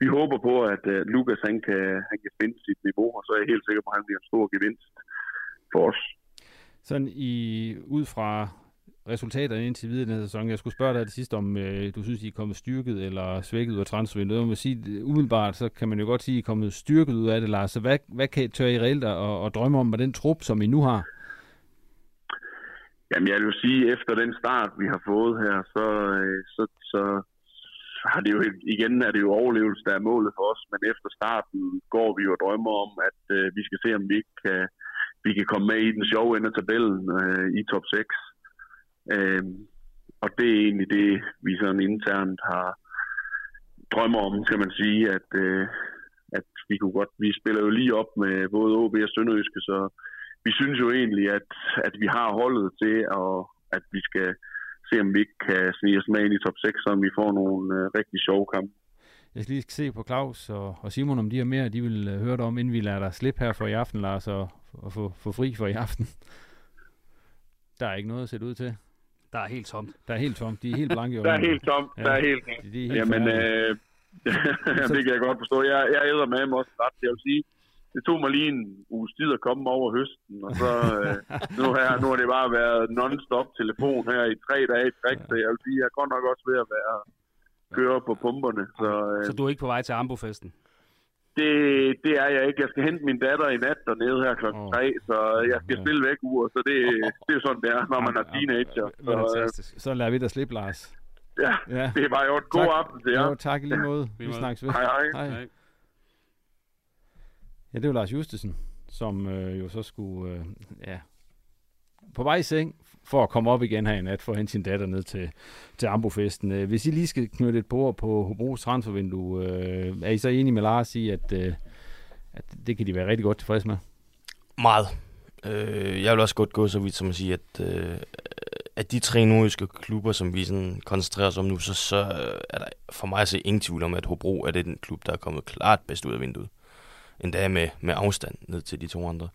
Speaker 6: vi håber på, at uh, Lukas han kan, han kan finde sit niveau, og så er jeg helt sikker på, at han bliver en stor gevinst for os.
Speaker 2: Sådan i, ud fra resultaterne indtil videre i den sæson. Jeg skulle spørge dig det sidste om, øh, du synes, I er kommet styrket eller svækket ud af transfervinduet. Jeg må sige, umiddelbart, så kan man jo godt sige, at I er kommet styrket ud af det, Lars. Så hvad, hvad kan, tør I reelt at, at drømme om med den trup, som I nu har?
Speaker 6: Jamen, jeg vil sige, efter den start, vi har fået her, så, øh, så, så, har det jo igen er det jo overlevelse, der er målet for os, men efter starten går vi jo og drømmer om, at øh, vi skal se, om vi ikke kan, vi kan komme med i den sjove ende af tabellen øh, i top 6. Øh, og det er egentlig det, vi sådan internt har drømmer om, skal man sige, at, øh, at vi kunne godt, vi spiller jo lige op med både OB og Sønderjyske, så vi synes jo egentlig, at, at vi har holdet til, og at vi skal se, om vi ikke kan snige os med ind i top 6, så vi får nogle øh, rigtig sjove kampe.
Speaker 2: Jeg skal lige se på Claus og, og Simon, om de har mere, de vil øh, høre dig om, inden vi lader dig slippe her for i aften, Lars, og, og få, få fri for i aften. Der er ikke noget at sætte ud til.
Speaker 4: Der er helt tomt.
Speaker 2: Der er helt tomt. De er helt blanke.
Speaker 6: der er helt tomt. Ja. Der er helt tomt. De, de er helt Jamen, øh, det kan jeg godt forstå. Jeg, jeg æder med mig også ret. Jeg vil sige, det tog mig lige en uges tid at komme over høsten, og så øh, nu, her, nu har det bare været non-stop telefon her i tre dage i træk, så jeg vil sige, jeg er godt nok også ved at være køre på pumperne. Så,
Speaker 4: øh, så du er ikke på vej til Ambofesten?
Speaker 6: Det, det er jeg ikke. Jeg skal hente min datter i nat dernede her klokken oh. 3, så jeg skal spille væk uger, så det, det er sådan, det er, når man er teenager.
Speaker 2: Så, Fantastisk. Så lader vi dig slippe, Lars.
Speaker 6: Ja, ja, det er bare jo et god aften til jer.
Speaker 2: Jo, tak i lige måde. Vi snakkes ved.
Speaker 6: Hej, hej. hej.
Speaker 2: Ja, det var Lars Justesen, som øh, jo så skulle, øh, ja, på vej i seng for at komme op igen her i nat, for at hente sin datter ned til, til Ambofesten. Øh, hvis I lige skal knytte et bord på Hobros transfervindue, øh, er I så enige med Lars i, at, øh, at det kan de være rigtig godt tilfreds med?
Speaker 3: Meget. Øh, jeg vil også godt gå så vidt som at sige, at, øh, at de tre nordiske klubber, som vi sådan koncentrerer os om nu, så, så er der for mig at se ingen tvivl om, at Hobro er det den klub, der er kommet klart bedst ud af vinduet endda med, med afstand ned til de to andre.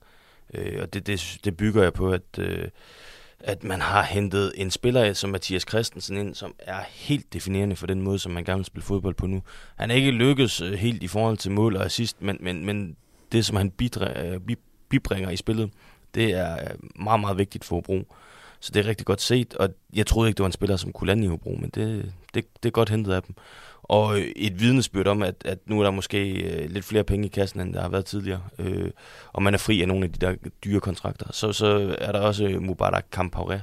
Speaker 3: Øh, og det, det, det bygger jeg på, at, øh, at man har hentet en spiller som Mathias Christensen ind, som er helt definerende for den måde, som man gerne vil spille fodbold på nu. Han er ikke lykkedes øh, helt i forhold til mål og assist, men, men, men det, som han bidre, øh, bibringer i spillet, det er øh, meget, meget vigtigt for Hobro. Så det er rigtig godt set, og jeg troede ikke, det var en spiller, som kunne lande i Hobro, men det, det, det er godt hentet af dem. Og øh, et vidnesbyrd om, at, at nu er der måske øh, lidt flere penge i kassen, end der har været tidligere, øh, og man er fri af nogle af de der dyre kontrakter. Så, så er der også øh, Mubarak Kampaure,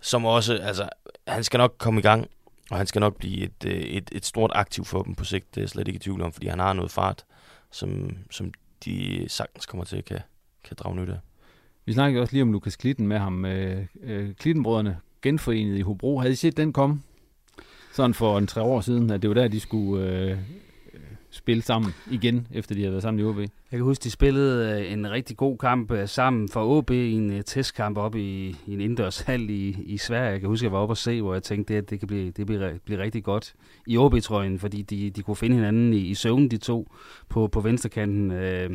Speaker 3: som også, altså, han skal nok komme i gang, og han skal nok blive et, et, et stort aktiv for dem på sigt, det er jeg slet ikke i tvivl om, fordi han har noget fart, som, som de sagtens kommer til at kan, kan drage nytte af.
Speaker 2: Vi snakkede også lige om Lukas Klitten med ham. Øh, øh, Klittenbrødrene genforenet i Hobro. Havde I set den komme? Sådan for en tre år siden, at det var der, de skulle øh, spille sammen igen, efter de havde været sammen i OB. Jeg
Speaker 4: kan huske, de spillede øh, en rigtig god kamp øh, sammen for OB i en øh, testkamp oppe i, i en indendørshal i, i Sverige. Jeg kan huske, jeg var oppe og se, hvor jeg tænkte, at det, det kan blive, det bliver, blive rigtig godt i OB-trøjen, fordi de, de kunne finde hinanden i, i søvn, de to, på, på venstrekanten. Øh,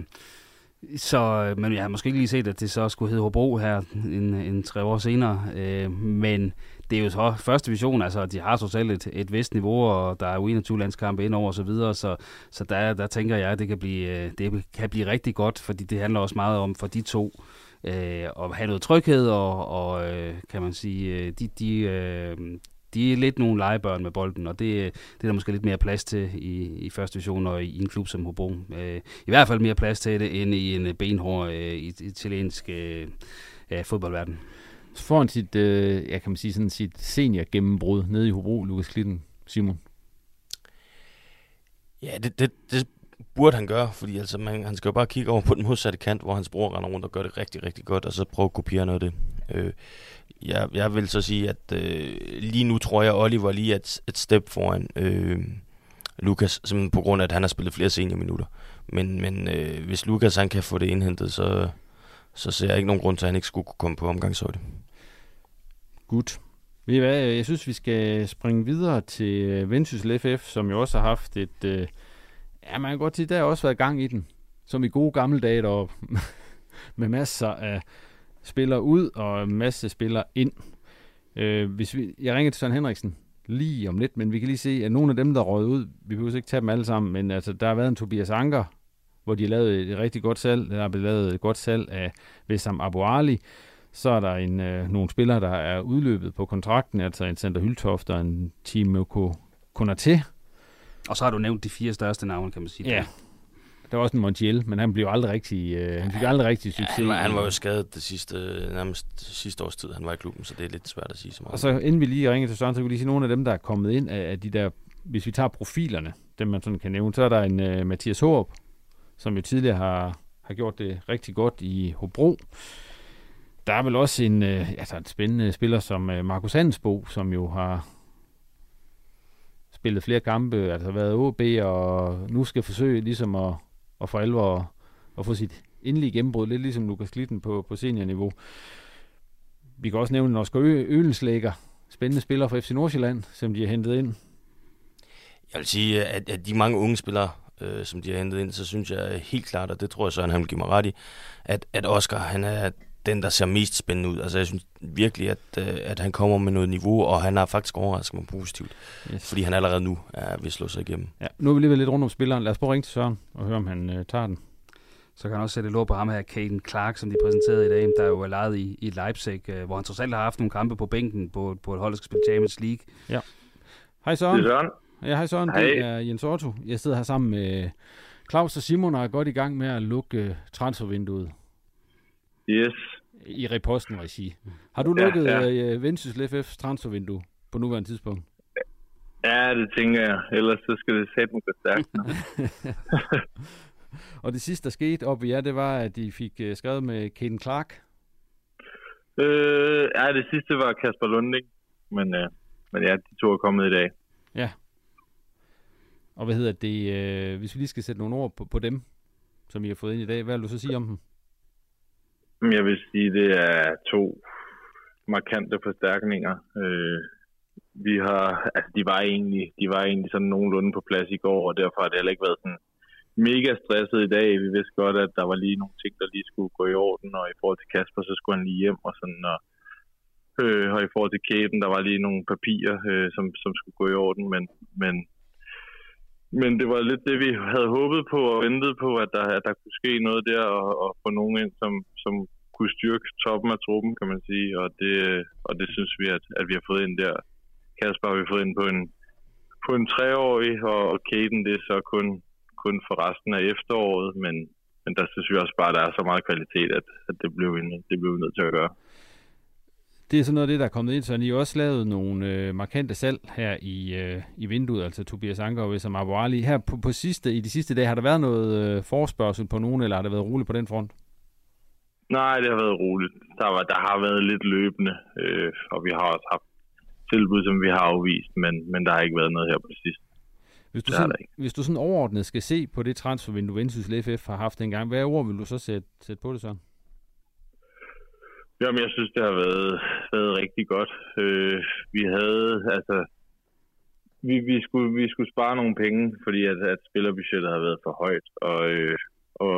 Speaker 4: så, øh, men jeg har måske ikke lige set, at det så skulle hedde Hobro her en, en tre år senere. Øh, men det er jo så første division, altså de har totalt et, et vist niveau, og der er jo 21 landskampe indover og så videre, så, så der, der tænker jeg, at det kan, blive, øh, det kan blive rigtig godt, fordi det handler også meget om for de to, øh, at have noget tryghed, og, og øh, kan man sige, øh, de, de, øh, de er lidt nogle legebørn med bolden, og det, det er der måske lidt mere plads til i, i første division og i en klub som Hobro. Øh, I hvert fald mere plads til det, end i en benhård øh, italiensk øh, fodboldverden.
Speaker 2: Så får han sit, øh, jeg kan man sige, sådan sit senior gennembrud nede i Hobro, Lukas Klitten, Simon.
Speaker 3: Ja, det, det, det burde han gøre, fordi altså, man, han skal jo bare kigge over på den modsatte kant, hvor hans bror render rundt og gør det rigtig, rigtig godt, og så prøve at kopiere noget af det. Øh, jeg, jeg vil så sige, at øh, lige nu tror jeg, Oliver lige er et, et step foran øh, Lukas, simpelthen på grund af, at han har spillet flere seniorminutter. Men, men øh, hvis Lukas han kan få det indhentet, så, så ser jeg ikke nogen grund til, at han ikke skulle kunne komme på omgangshøjde.
Speaker 2: Godt. Ved I hvad, jeg synes, vi skal springe videre til øh, Vendsyssel FF, som jo også har haft et... Øh, ja, man kan godt sige, der har også været gang i den. Som i gode gamle dage deroppe. med masser af spillere ud og en masse spillere ind. Øh, hvis vi, jeg ringer til Søren Henriksen lige om lidt, men vi kan lige se, at nogle af dem, der røget ud, vi behøver ikke tage dem alle sammen, men altså, der har været en Tobias Anker, hvor de lavet et rigtig godt salg. Der er blevet lavet et godt salg af Wissam Abu Ali. Så er der en, øh, nogle spillere, der er udløbet på kontrakten, altså en Center Hyltoft og en Team Konaté.
Speaker 4: Og så har du nævnt de fire største navne, kan man sige.
Speaker 2: Ja, der var også en Montiel, men han blev aldrig rigtig, øh, han fik aldrig rigtig succes. Ja,
Speaker 3: han, var, han var jo skadet det sidste, nærmest sidste års tid, han var i klubben, så det er lidt svært at sige så meget.
Speaker 2: Og så inden vi lige ringer til Søren, så kan vi lige sige nogle af dem, der er kommet ind af, af de der, hvis vi tager profilerne, dem man sådan kan nævne, så er der en uh, Mathias Håb, som jo tidligere har, har gjort det rigtig godt i Hobro. Der er vel også en, uh, altså en spændende spiller som uh, Markus Hansbo, som jo har spillet flere kampe, altså været OB, og nu skal forsøge ligesom at, og for alvor at få sit endelige gennembrud, lidt ligesom Lukas Klitten på, på seniorniveau. Vi kan også nævne Oscar Ølenslægger, spændende spiller fra FC Nordsjælland, som de har hentet ind.
Speaker 3: Jeg vil sige, at, at de mange unge spillere, øh, som de har hentet ind, så synes jeg helt klart, og det tror jeg så, han vil give mig ret i, at, at Oscar, han er den, der ser mest spændende ud. Altså, jeg synes virkelig, at, øh, at han kommer med noget niveau, og han har faktisk overrasket mig positivt. Yes. Fordi han allerede nu er ved at slå sig igennem.
Speaker 2: Ja, nu er vi lige lidt rundt om spilleren. Lad os prøve at ringe til Søren og høre, om han øh, tager den.
Speaker 4: Så kan han også sætte lov på ham her, Caden Clark, som de præsenterede i dag, der jo er lejet i, i Leipzig, øh, hvor han trods alt har haft nogle kampe på bænken på, på et hold, der skal spille Champions League.
Speaker 2: Ja. Hej Søren.
Speaker 6: Det er Søren.
Speaker 2: Ja, hej Søren. Hej. Det er Jens Otto. Jeg sidder her sammen med Claus og Simon og er godt i gang med at lukke øh, transfervinduet.
Speaker 6: Yes
Speaker 2: i reposten regi. Har du lukket ja, ja. Uh, Vendsyssel FF's transfervindue på nuværende tidspunkt?
Speaker 6: Ja, det tænker jeg. Ellers så skal det sætte gå stærkt.
Speaker 2: og det sidste, der skete op i jer, det var, at de fik uh, skrevet med Caden Clark.
Speaker 6: Øh, ja, det sidste var Kasper Lunding. Men, uh, men ja, de to er kommet i dag.
Speaker 2: Ja. Og hvad hedder det, uh, hvis vi lige skal sætte nogle ord på, på dem, som I har fået ind i dag, hvad vil du så sige om dem?
Speaker 6: Mm, jeg vil sige, det er to markante forstærkninger. Øh, vi har, altså de var egentlig, de var egentlig sådan nogenlunde på plads i går, og derfor har det heller ikke været sådan
Speaker 7: mega stresset i dag. Vi vidste godt, at der var lige nogle ting, der lige skulle gå i orden, og i forhold til Kasper, så skulle han lige hjem og sådan, og, øh, og i forhold til kæben, der var lige nogle papirer, øh, som, som skulle gå i orden, men, men, men det var lidt det, vi havde håbet på og ventet på, at der, at der kunne ske noget der, og, og få nogen ind, som, som kunne styrke toppen af truppen, kan man sige, og det, og det synes vi, at, at vi har fået ind der. Kasper har vi fået ind på en, på en treårig, og, og Kaden det er så kun, kun for resten af efteråret, men, men der synes vi også bare, at der er så meget kvalitet, at, at det, blev vi, det blev vi nødt til at gøre.
Speaker 2: Det er sådan noget af det, der er kommet ind, så I har også lavet nogle øh, markante salg her i, øh, i vinduet, altså Tobias Anker og Wissam Abu Her på, på sidste, i de sidste dage, har der været noget øh, forspørgsel på nogen, eller har det været roligt på den front?
Speaker 7: Nej, det har været roligt. Der, var, der har været lidt løbende, øh, og vi har også haft tilbud, som vi har afvist, men, men der har ikke været noget her på sidst.
Speaker 2: Hvis du, sådan, hvis du sådan overordnet skal se på det transfervindue, Vendsyssel FF har haft engang, hvad ord vil du så sætte, sætte på det så?
Speaker 7: Jamen, jeg synes, det har været, været rigtig godt. Øh, vi havde, altså, vi, vi, skulle, vi skulle spare nogle penge, fordi at, at spillerbudgettet har været for højt, og, øh, og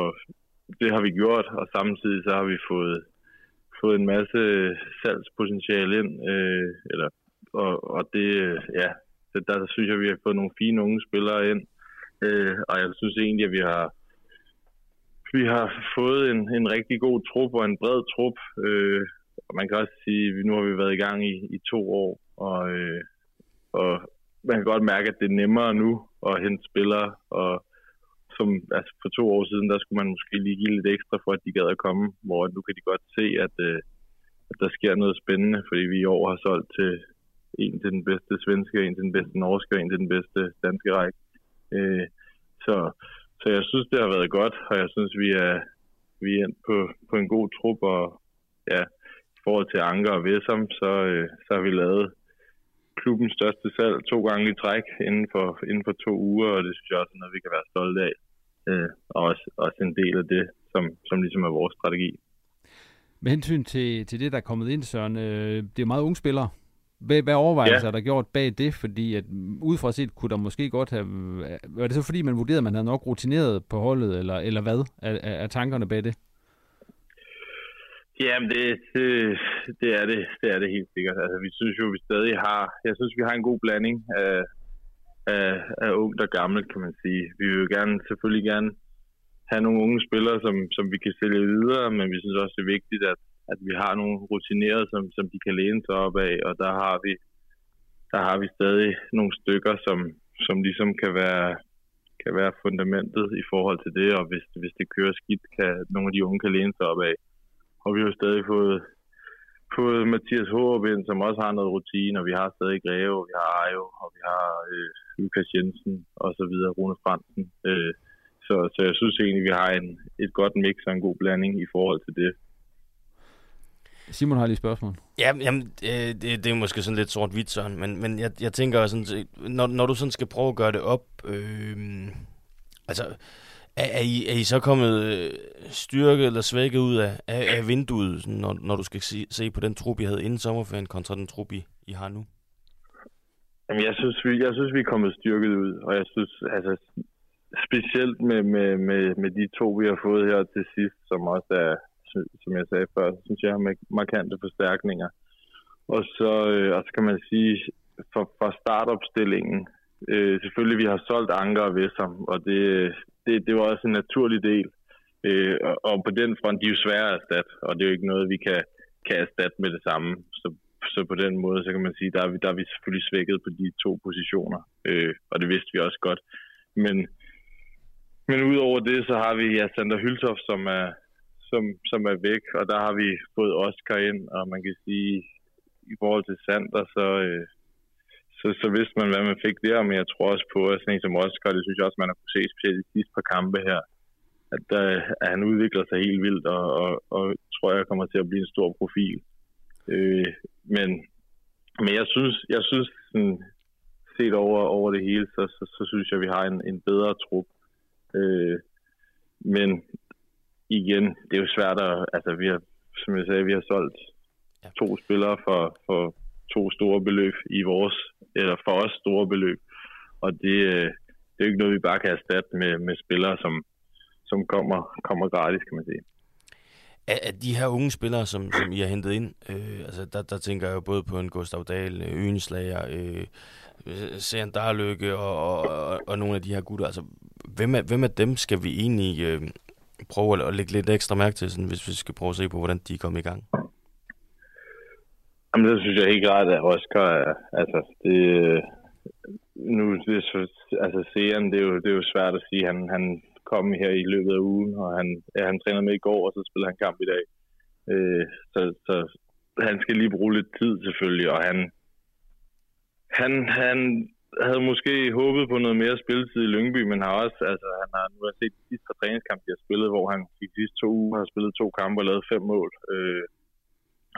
Speaker 7: det har vi gjort, og samtidig så har vi fået, fået en masse salgspotentiale ind, øh, eller, og, og det, ja, det, der synes jeg, vi har fået nogle fine unge spillere ind, øh, og jeg synes egentlig, at vi har, vi har fået en, en rigtig god trup og en bred trup, øh, og man kan også sige, at nu har vi været i gang i, i to år, og, øh, og man kan godt mærke, at det er nemmere nu at hente spillere, og som altså for to år siden, der skulle man måske lige give lidt ekstra for, at de gad at komme, hvor nu kan de godt se, at, øh, at der sker noget spændende, fordi vi i år har solgt til en til den bedste svenske, en til den bedste norske, en til den bedste danske række. Øh, så, så jeg synes, det har været godt, og jeg synes, vi er, vi er på, på en god trup, og ja, forhold til Anker og Vessam, så, øh, så har vi lavet klubbens største salg to gange i træk inden for, inden for to uger, og det synes jeg også er noget, vi kan være stolte af øh, og også, også en del af det, som, som ligesom er vores strategi.
Speaker 2: Med hensyn til, til det, der er kommet ind, Søren, øh, det er meget unge spillere. Hvad, hvad overvejelser ja. er der gjort bag det? Fordi at, udefra set kunne der måske godt have... Var det så fordi, man vurderede, at man havde nok rutineret på holdet, eller, eller hvad er, er tankerne bag det?
Speaker 7: Jamen, det, det, det, er det, det er det helt sikkert. Altså, vi synes jo, vi stadig har... Jeg synes, vi har en god blanding af, af, af ungt og gammelt, kan man sige. Vi vil jo gerne, selvfølgelig gerne have nogle unge spillere, som, som vi kan sælge videre, men vi synes også, det er vigtigt, at, at vi har nogle rutinerede, som, som de kan læne sig op af, og der har vi, der har vi stadig nogle stykker, som, som ligesom kan være, kan være fundamentet i forhold til det, og hvis, hvis det kører skidt, kan nogle af de unge kan læne sig op af. Og vi har stadig fået, fået Mathias Hårup ind, som også har noget rutine, og vi har stadig Greve, og vi har Ajo, og vi har øh, Lukas Jensen og så videre, Rune Fransen. Øh, så, så jeg synes egentlig, vi har en, et godt mix og en god blanding i forhold til det.
Speaker 2: Simon har lige et spørgsmål.
Speaker 3: Ja, jamen, øh, det, det er måske sådan lidt sort-hvidt, sådan, men, men jeg, jeg tænker sådan, når, når du sådan skal prøve at gøre det op, øh, altså, er, er, I, er I så kommet øh, styrket eller svækket ud af, af, af vinduet, når, når du skal se, se på den trup, I havde inden sommerferien, kontra den trup, I, I har nu?
Speaker 7: Jamen, jeg synes, vi, jeg synes, vi er kommet styrket ud, og jeg synes, altså, specielt med, med, med, med de to, vi har fået her til sidst, som også er, som jeg sagde før, synes jeg, har markante forstærkninger. Og så, øh, og så kan man sige, for, for startopstillingen, øh, selvfølgelig, vi har solgt Anker og Vesser, og det, det, det var også en naturlig del. Øh, og, og på den front, de er jo svære at erstatte, og det er jo ikke noget, vi kan, kan erstatte med det samme. Så, så på den måde, så kan man sige, der er vi, der er vi selvfølgelig svækket på de to positioner, øh, og det vidste vi også godt. Men, men udover det, så har vi ja, Sander Hyltoft, som er, som, som er væk, og der har vi fået Oscar ind, og man kan sige, i forhold til Sander, så, øh, så, så vidste man, hvad man fik der, men jeg tror også på, at sådan en som Oscar, det synes jeg også, man har kunne se specielt i de sidste par kampe her, at, uh, at han udvikler sig helt vildt, og, og, og tror jeg kommer til at blive en stor profil. Øh, men, men jeg synes, jeg synes sådan, set over, over det hele, så, så, så synes jeg, vi har en, en bedre trup. Øh, men igen, det er jo svært at, altså vi har, som jeg sagde, vi har solgt to spillere for, for to store beløb i vores, eller for os store beløb. Og det, øh, det er jo ikke noget, vi bare kan erstatte med, med spillere, som, som kommer, kommer gratis, kan man sige.
Speaker 3: Af, af de her unge spillere, som, som I har hentet ind, øh, altså der, der tænker jeg jo både på en Gustav Dahl, øh, Øenslager, øh, Søren Darløkke og, og, og, og nogle af de her gutter. Altså, hvem af, hvem af dem skal vi egentlig øh, prøve at, at lægge lidt ekstra mærke til, sådan, hvis vi skal prøve at se på, hvordan de er kommet i gang?
Speaker 7: Jamen, det synes jeg helt klart, at Oscar er, altså, det, øh, nu, det, altså, seeren, det er, jo, det er jo svært at sige. Han, han kom her i løbet af ugen, og han, ja, han trænede med i går, og så spiller han kamp i dag. Øh, så, så han skal lige bruge lidt tid selvfølgelig, og han, han, han havde måske håbet på noget mere spilletid i Lyngby, men har også, altså, han har nu har set de sidste træningskamp, de har spillet, hvor han de sidste to uger har spillet to kampe og lavet fem mål. Øh,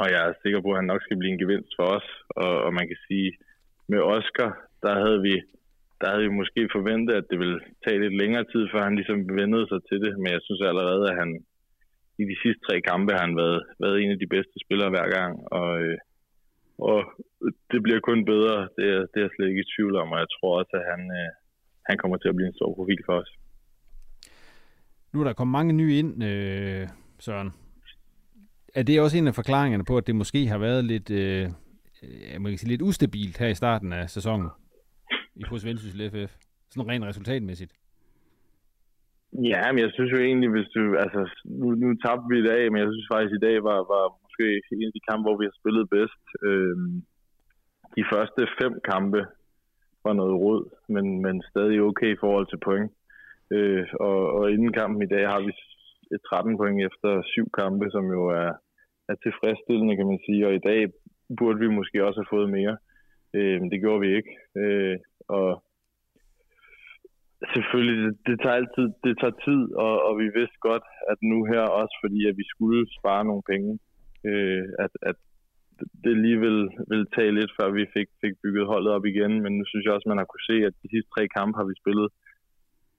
Speaker 7: og jeg er sikker på, at han nok skal blive en gevinst for os. Og, og man kan sige, med Oscar, der havde vi der havde vi måske forventet, at det ville tage lidt længere tid, før han ligesom vendede sig til det. Men jeg synes allerede, at han i de sidste tre kampe har han været, været en af de bedste spillere hver gang. Og, øh, og det bliver kun bedre, det er, det er jeg slet ikke i tvivl om. Og jeg tror også, at han, øh, han kommer til at blive en stor profil for os.
Speaker 2: Nu er der kommet mange nye ind, øh, Søren. Er det også en af forklaringerne på, at det måske har været lidt, øh, øh jeg må sige, lidt ustabilt her i starten af sæsonen? i hos Vendsyssel FF? Sådan rent resultatmæssigt.
Speaker 7: Ja, men jeg synes jo egentlig, hvis du, altså, nu, nu tabte vi i dag, men jeg synes faktisk, i dag var, var måske en af de kampe, hvor vi har spillet bedst. Øhm, de første fem kampe var noget rod, men, men stadig okay i forhold til point. Øh, og, og inden kampen i dag har vi 13 point efter syv kampe, som jo er, er tilfredsstillende, kan man sige. Og i dag burde vi måske også have fået mere. Øh, men det gjorde vi ikke. Øh, og selvfølgelig, det, det tager altid det tager tid, og, og vi vidste godt, at nu her også, fordi at vi skulle spare nogle penge, øh, at, at det lige vil, vil tage lidt, før vi fik, fik bygget holdet op igen. Men nu synes jeg også, man har kunne se, at de sidste tre kampe har vi spillet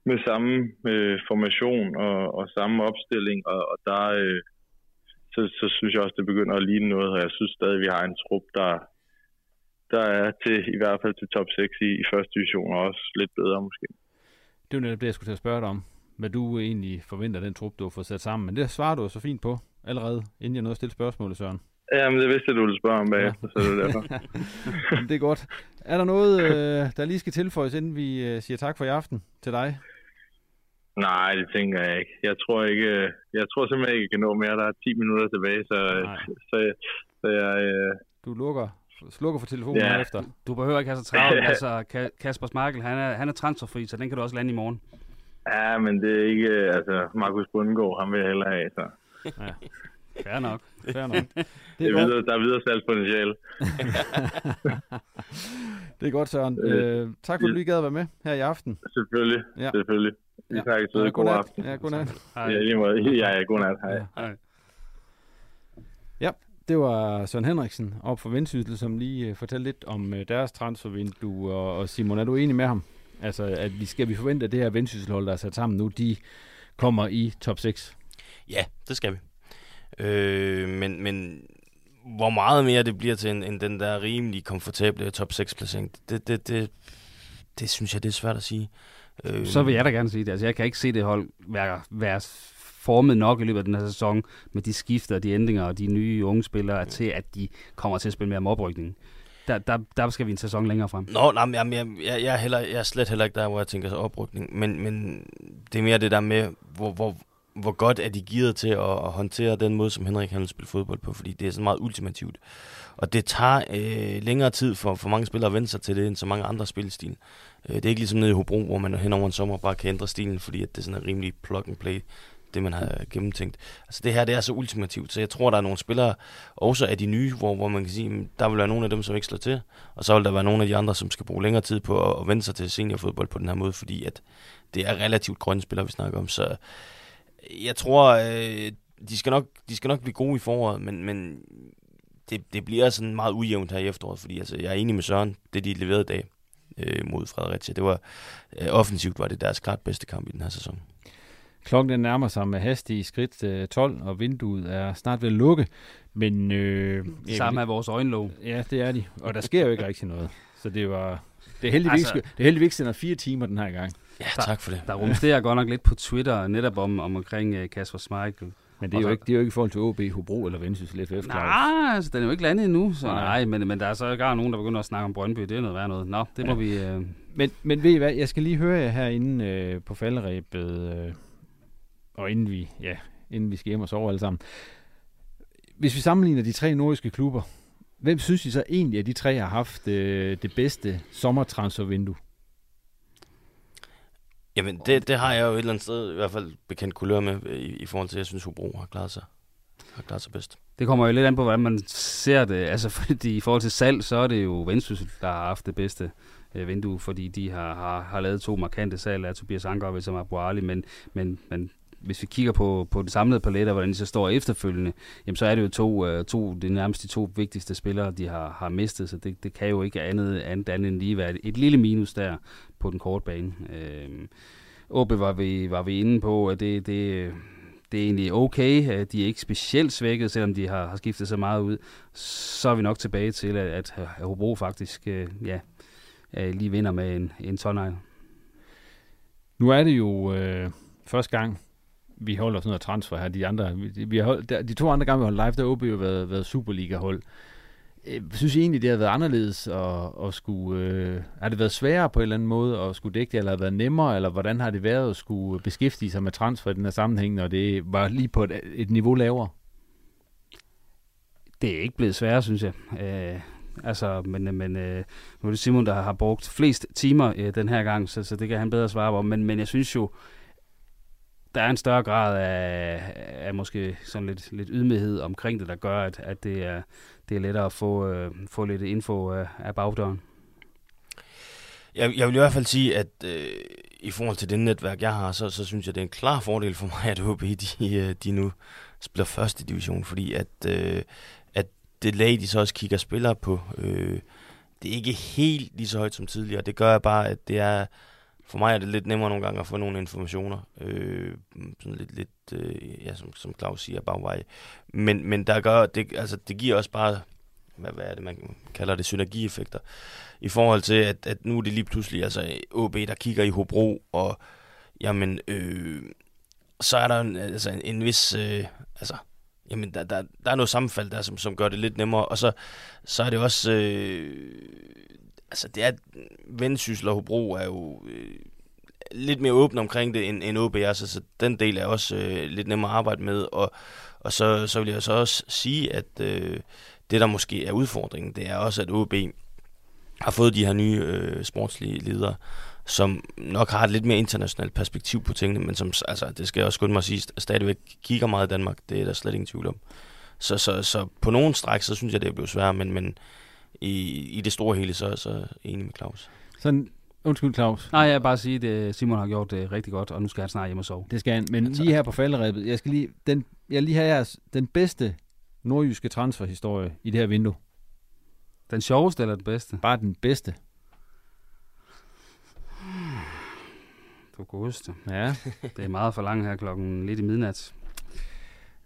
Speaker 7: med samme øh, formation og, og samme opstilling, og, og der, øh, så, så synes jeg også, det begynder at ligne noget, og jeg synes stadig, vi har en trup, der, der er til i hvert fald til top 6 i, i første division, og også lidt bedre måske.
Speaker 2: Det er jo netop det, jeg skulle til at spørge dig om, hvad du egentlig forventer den trup, du har fået sat sammen. Men det svarer du så fint på allerede, inden jeg nåede at stille spørgsmålet, Søren.
Speaker 7: Jamen, det vidste jeg, du ville spørge om bagefter, ja. så det er derfor.
Speaker 2: Jamen, det er godt. Er der noget, øh, der lige skal tilføjes, inden vi øh, siger tak for i aften til dig?
Speaker 7: Nej, det tænker jeg ikke. Jeg tror ikke, øh, jeg tror simpelthen ikke, jeg kan nå mere. Der er 10 minutter tilbage, så, så, så jeg...
Speaker 2: Du lukker slukker for telefonen ja. efter.
Speaker 4: Du behøver ikke have så travlt. altså, Kasper Smarkel, han er, han er transferfri, så den kan du også lande i morgen.
Speaker 7: Ja, men det er ikke... Altså, Markus Bundgaard, han vil heller have, så...
Speaker 2: Ja. Fair nok. Fair nok.
Speaker 7: Det er, det er videre, der er videre salgspotentiale.
Speaker 2: det er godt, Søren. Øh, tak for, at du lige gad at være med her i aften.
Speaker 7: Selvfølgelig. Ja. Selvfølgelig. Vi ja. takkes
Speaker 2: ja,
Speaker 7: god aften.
Speaker 2: Ja, godnat.
Speaker 7: Ja, lige måde. Ja, ja, godnat. Hej. Ja. Hej.
Speaker 2: Ja, det var Søren Henriksen op for Vendsyssel, som lige uh, fortalte lidt om uh, deres transfervindue. Og, og Simon, er du enig med ham? Altså, at vi skal vi forvente, at det her Vendsysselhold, der er sat sammen nu, de kommer i top 6?
Speaker 3: Ja, det skal vi. Øh, men, men hvor meget mere det bliver til end, end den der rimelig komfortable top 6 placering, det, det, det, det synes jeg, det er svært at sige.
Speaker 4: Øh, Så vil jeg da gerne sige det. Altså, jeg kan ikke se det hold være, være formet nok i løbet af den her sæson med de skifter, de ændringer og de nye unge spillere til, at de kommer til at spille mere om oprykningen. Der, der, der skal vi en sæson længere frem.
Speaker 3: Nå, nej, jeg, jeg, jeg, jeg, er heller, jeg er slet heller ikke der, hvor jeg tænker så oprykning. Men, men det er mere det der med, hvor, hvor, hvor godt er de gearet til at, at håndtere den måde, som Henrik han spille fodbold på, fordi det er så meget ultimativt. Og det tager øh, længere tid for, for mange spillere at vende sig til det, end så mange andre spilstil. Øh, det er ikke ligesom nede i Hobro, hvor man hen over en sommer bare kan ændre stilen, fordi at det er sådan en rimelig plug and play det man har gennemtænkt. Altså det her, det er så ultimativt, så jeg tror, der er nogle spillere, også af de nye, hvor, hvor man kan sige, der vil være nogle af dem, som ikke slår til, og så vil der være nogle af de andre, som skal bruge længere tid på at, at vende sig til seniorfodbold på den her måde, fordi at det er relativt grønne spillere, vi snakker om, så jeg tror, øh, de, skal nok, de skal nok blive gode i foråret, men, men det, det bliver sådan meget ujævnt her i efteråret, fordi altså, jeg er enig med Søren, det de leverede i dag øh, mod Fredericia, det var øh, offensivt var det deres klart bedste kamp i den her sæson.
Speaker 2: Klokken den nærmer sig med hastige skridt øh, 12, og vinduet er snart ved at lukke. Men, øh,
Speaker 4: Samme er vores øjenlåg.
Speaker 2: Ja, det er de. Og der sker jo ikke rigtig noget. Så det var... Det er heldigvis, altså, det er heldigvis sender fire timer den her gang.
Speaker 3: Ja, tak for det.
Speaker 4: Der rumsterer godt nok lidt på Twitter, netop om, om omkring uh, Kasper Schmeichel.
Speaker 2: Men det er, jo ikke, det er jo ikke i forhold til OB, Hobro eller Vendsyssel FF,
Speaker 4: Nej, altså, den er jo ikke landet endnu, så
Speaker 2: Nej.
Speaker 4: nej, men, men der er så ikke nogen, der begynder at snakke om Brøndby. Det er noget værd noget. Nå, det må
Speaker 2: Ja.
Speaker 4: vi... Øh,
Speaker 2: Men, men ved I hvad, jeg skal lige høre jer herinde øh, på falderæbet, øh, og inden vi, ja, inden vi skal hjem og sove alle sammen. Hvis vi sammenligner de tre nordiske klubber, hvem synes I så egentlig, at de tre har haft øh, det bedste sommertransfervindue?
Speaker 3: Jamen, det, det har jeg jo et eller andet sted i hvert fald bekendt kulør med, øh, i, i forhold til, at jeg synes, Hobro har klaret sig, har klaret sig bedst.
Speaker 4: Det kommer jo lidt an på, hvordan man ser det. Altså, fordi i forhold til salg, så er det jo Vendsyssel, der har haft det bedste øh, vindue, fordi de har, har, har lavet to markante salg af Tobias Anker og Vissam Abu Ali, men, men, men hvis vi kigger på, på den samlede palet, og hvordan de så står efterfølgende, jamen så er det jo to, øh, to det er nærmest de to vigtigste spillere, de har, har mistet, så det, det kan jo ikke andet, andet, andet end lige være et, lille minus der på den korte bane. Øh, Åbe var vi, var vi inde på, at det, det, det er egentlig okay. at De er ikke specielt svækket, selvom de har, har skiftet så meget ud. Så er vi nok tilbage til, at, at Hobro faktisk øh, ja, øh, lige vinder med en, en tonegl.
Speaker 2: Nu er det jo øh, første gang, vi holder sådan noget transfer her. De, andre, vi, vi har holdt, der, de to andre gange, vi holdt live, der har OB jo været, været Superliga-hold. Jeg Synes I egentlig, det har været anderledes at, at skulle... Øh, har det været sværere på en eller anden måde at skulle dække det, eller har det været nemmere, eller hvordan har det været at skulle beskæftige sig med transfer i den her sammenhæng, når det var lige på et, et niveau lavere?
Speaker 4: Det er ikke blevet sværere, synes jeg. Øh, altså, men, men øh, nu er det Simon, der har brugt flest timer øh, den her gang, så, så det kan han bedre svare på. Men, men jeg synes jo, der er en større grad af, af måske sådan lidt, lidt ydmyghed omkring det, der gør, at, at det, er, det er lettere at få, øh, få lidt info øh, af bagdøren.
Speaker 3: Jeg, jeg vil i hvert fald sige, at øh, i forhold til det netværk, jeg har, så, så synes jeg, det er en klar fordel for mig, at HB de, øh, de nu spiller første division, fordi at, øh, at det lag, de så også kigger spillere på, øh, det er ikke helt lige så højt som tidligere. Det gør bare, at det er, for mig er det lidt nemmere nogle gange at få nogle informationer, øh, sådan lidt, lidt øh, ja, som, som Claus siger, bagvej. Men, men der gør, det, altså, det giver også bare, hvad, hvad er det, man kalder det, synergieffekter, i forhold til, at, at nu er det lige pludselig, altså OB, der kigger i Hobro, og jamen, øh, så er der en, altså, en, en vis, øh, altså, jamen, der, der, der er noget sammenfald der, som, som gør det lidt nemmere, og så, så er det også, øh, altså, det er, Vendsyssel og Hobro er jo øh, lidt mere åbne omkring det, end, end OB er, så, så den del er også øh, lidt nemmere at arbejde med, og, og så, så vil jeg så også sige, at øh, det, der måske er udfordringen, det er også, at OB har fået de her nye øh, sportslige ledere, som nok har et lidt mere internationalt perspektiv på tingene, men som, altså, det skal jeg også skynde mig at sige, stadigvæk kigger meget i Danmark. Det er der slet ingen tvivl om. Så, så, så på nogen stræk, så synes jeg, det er blevet svært, men, men i, i det store hele, så, så er jeg enig med Claus.
Speaker 2: Sådan, undskyld Claus.
Speaker 4: Nej, jeg vil bare sige, at Simon har gjort det rigtig godt, og nu skal han snart hjem og sove.
Speaker 2: Det skal han, men lige her på falderæbet, jeg skal lige, den, jeg lige have jeres, den bedste nordjyske transferhistorie i det her vindue.
Speaker 4: Den sjoveste eller den bedste?
Speaker 2: Bare den bedste.
Speaker 4: Du godeste.
Speaker 2: Ja.
Speaker 4: det er meget for langt her klokken lidt i midnat.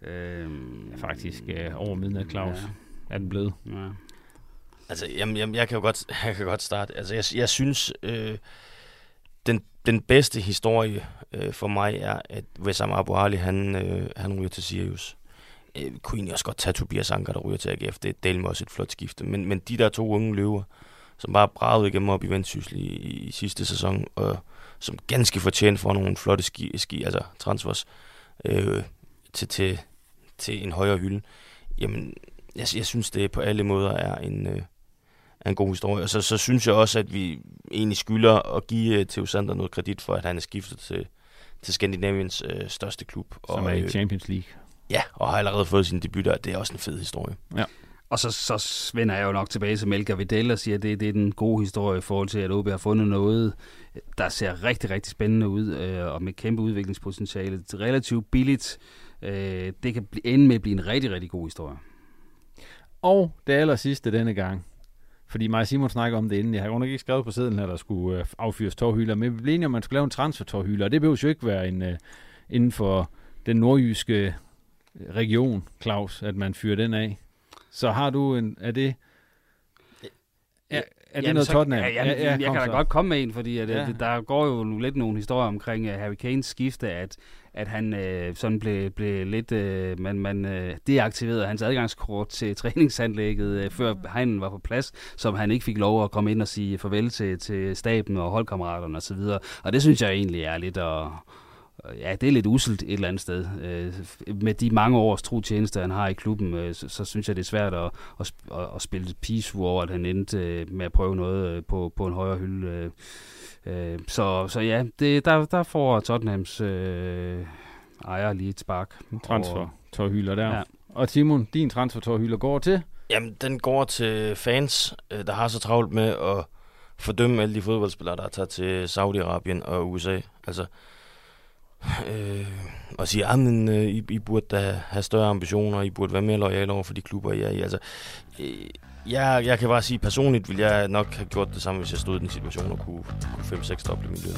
Speaker 4: Øhm,
Speaker 2: ja, faktisk øh, over midnat, Claus. Ja. Er den blevet?
Speaker 4: Ja.
Speaker 3: Altså, jamen, jamen, jeg, kan jo godt, jeg kan godt starte. Altså, jeg, jeg synes, øh, den, den bedste historie øh, for mig er, at Wessam Abu Ali, han, øh, han ryger til Sirius. Øh, kunne egentlig også godt tage Tobias Anker, der ryger til AGF. Det er delt med også et flot skifte. Men, men de der to unge løver, som bare bragede igennem op i Vendsyssel i, i, sidste sæson, og som ganske fortjent for nogle flotte ski, ski altså transfers, øh, til, til, til en højere hylde. Jamen, jeg, jeg synes, det på alle måder er en, øh, er en god historie. Og så, så synes jeg også, at vi egentlig skylder at give uh, Theo Sander noget kredit for, at han er skiftet til, til Skandinaviens øh, største klub.
Speaker 2: Som og, er i Champions League.
Speaker 3: Ja, og har allerede fået sin debut der. Det er også en fed historie.
Speaker 2: Ja.
Speaker 4: Og så, så vender jeg jo nok tilbage til Melker Vidal og siger, at det, det er den gode historie i forhold til, at OB har fundet noget, der ser rigtig, rigtig spændende ud, øh, og med kæmpe udviklingspotentiale. Det er relativt billigt. Øh, det kan ende med at blive en rigtig, rigtig god historie.
Speaker 2: Og det aller sidste denne gang, fordi mig og Simon snakker om det inden. Jeg har nok ikke skrevet på siden, at der skulle øh, affyres tårhylder, men vi blev enige om, at man skulle lave en transfer og det behøver jo ikke være en, uh, inden for den nordjyske region, Claus, at man fyrer den af. Så har du en, er det, er, er det noget Tottenham?
Speaker 4: Ja, ja, ja, ja, jeg kan da godt komme med en, fordi at,
Speaker 2: ja.
Speaker 4: der går jo lidt nogle historier omkring uh, Harry Kanes skifte, at, at han øh, sådan blev, blev lidt, øh, man, man øh, deaktiverede hans adgangskort til træningsanlægget, øh, før han var på plads, som han ikke fik lov at komme ind og sige farvel til, til staben og holdkammeraterne osv. Og det synes jeg egentlig er lidt at, Ja, det er lidt uselt et eller andet sted. Øh, med de mange års tro tjeneste, han har i klubben, øh, så, så synes jeg, det er svært at, at, at, at spille peace over, at han endte øh, med at prøve noget øh, på, på en højere hylde. Øh, øh, så, så ja, det, der, der får Tottenhams øh, ejer lige et spark.
Speaker 2: Transfer tårhylder der.
Speaker 4: Ja.
Speaker 2: Og Timon, din transfer tårhylder går til?
Speaker 3: Jamen, den går til fans, øh, der har så travlt med at fordømme alle de fodboldspillere, der er taget til Saudi-Arabien og USA. Altså, øh, og siger, at ah, men, øh, I, I burde da have større ambitioner, I burde være mere lojale over for de klubber, I er i. Altså, øh, jeg, jeg kan bare sige, personligt ville jeg nok have gjort det samme, hvis jeg stod i den situation og kunne, kunne 5-6 doble min løn.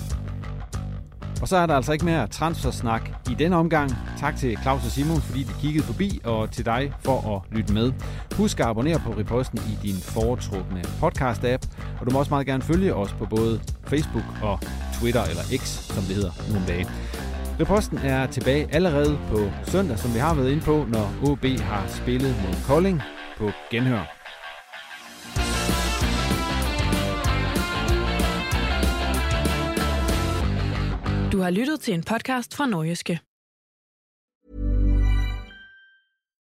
Speaker 2: Og så er der altså ikke mere transfersnak i denne omgang. Tak til Claus og Simon, fordi de kiggede forbi, og til dig for at lytte med. Husk at abonnere på Reposten i din foretrukne podcast-app, og du må også meget gerne følge os på både Facebook og Twitter, eller X, som det hedder nu om dagen. Reposten er tilbage allerede på søndag, som vi har været inde på, når OB har spillet mod Kolding på genhør.
Speaker 1: Du har lyttet til en podcast fra Nordjyske.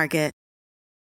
Speaker 8: Market.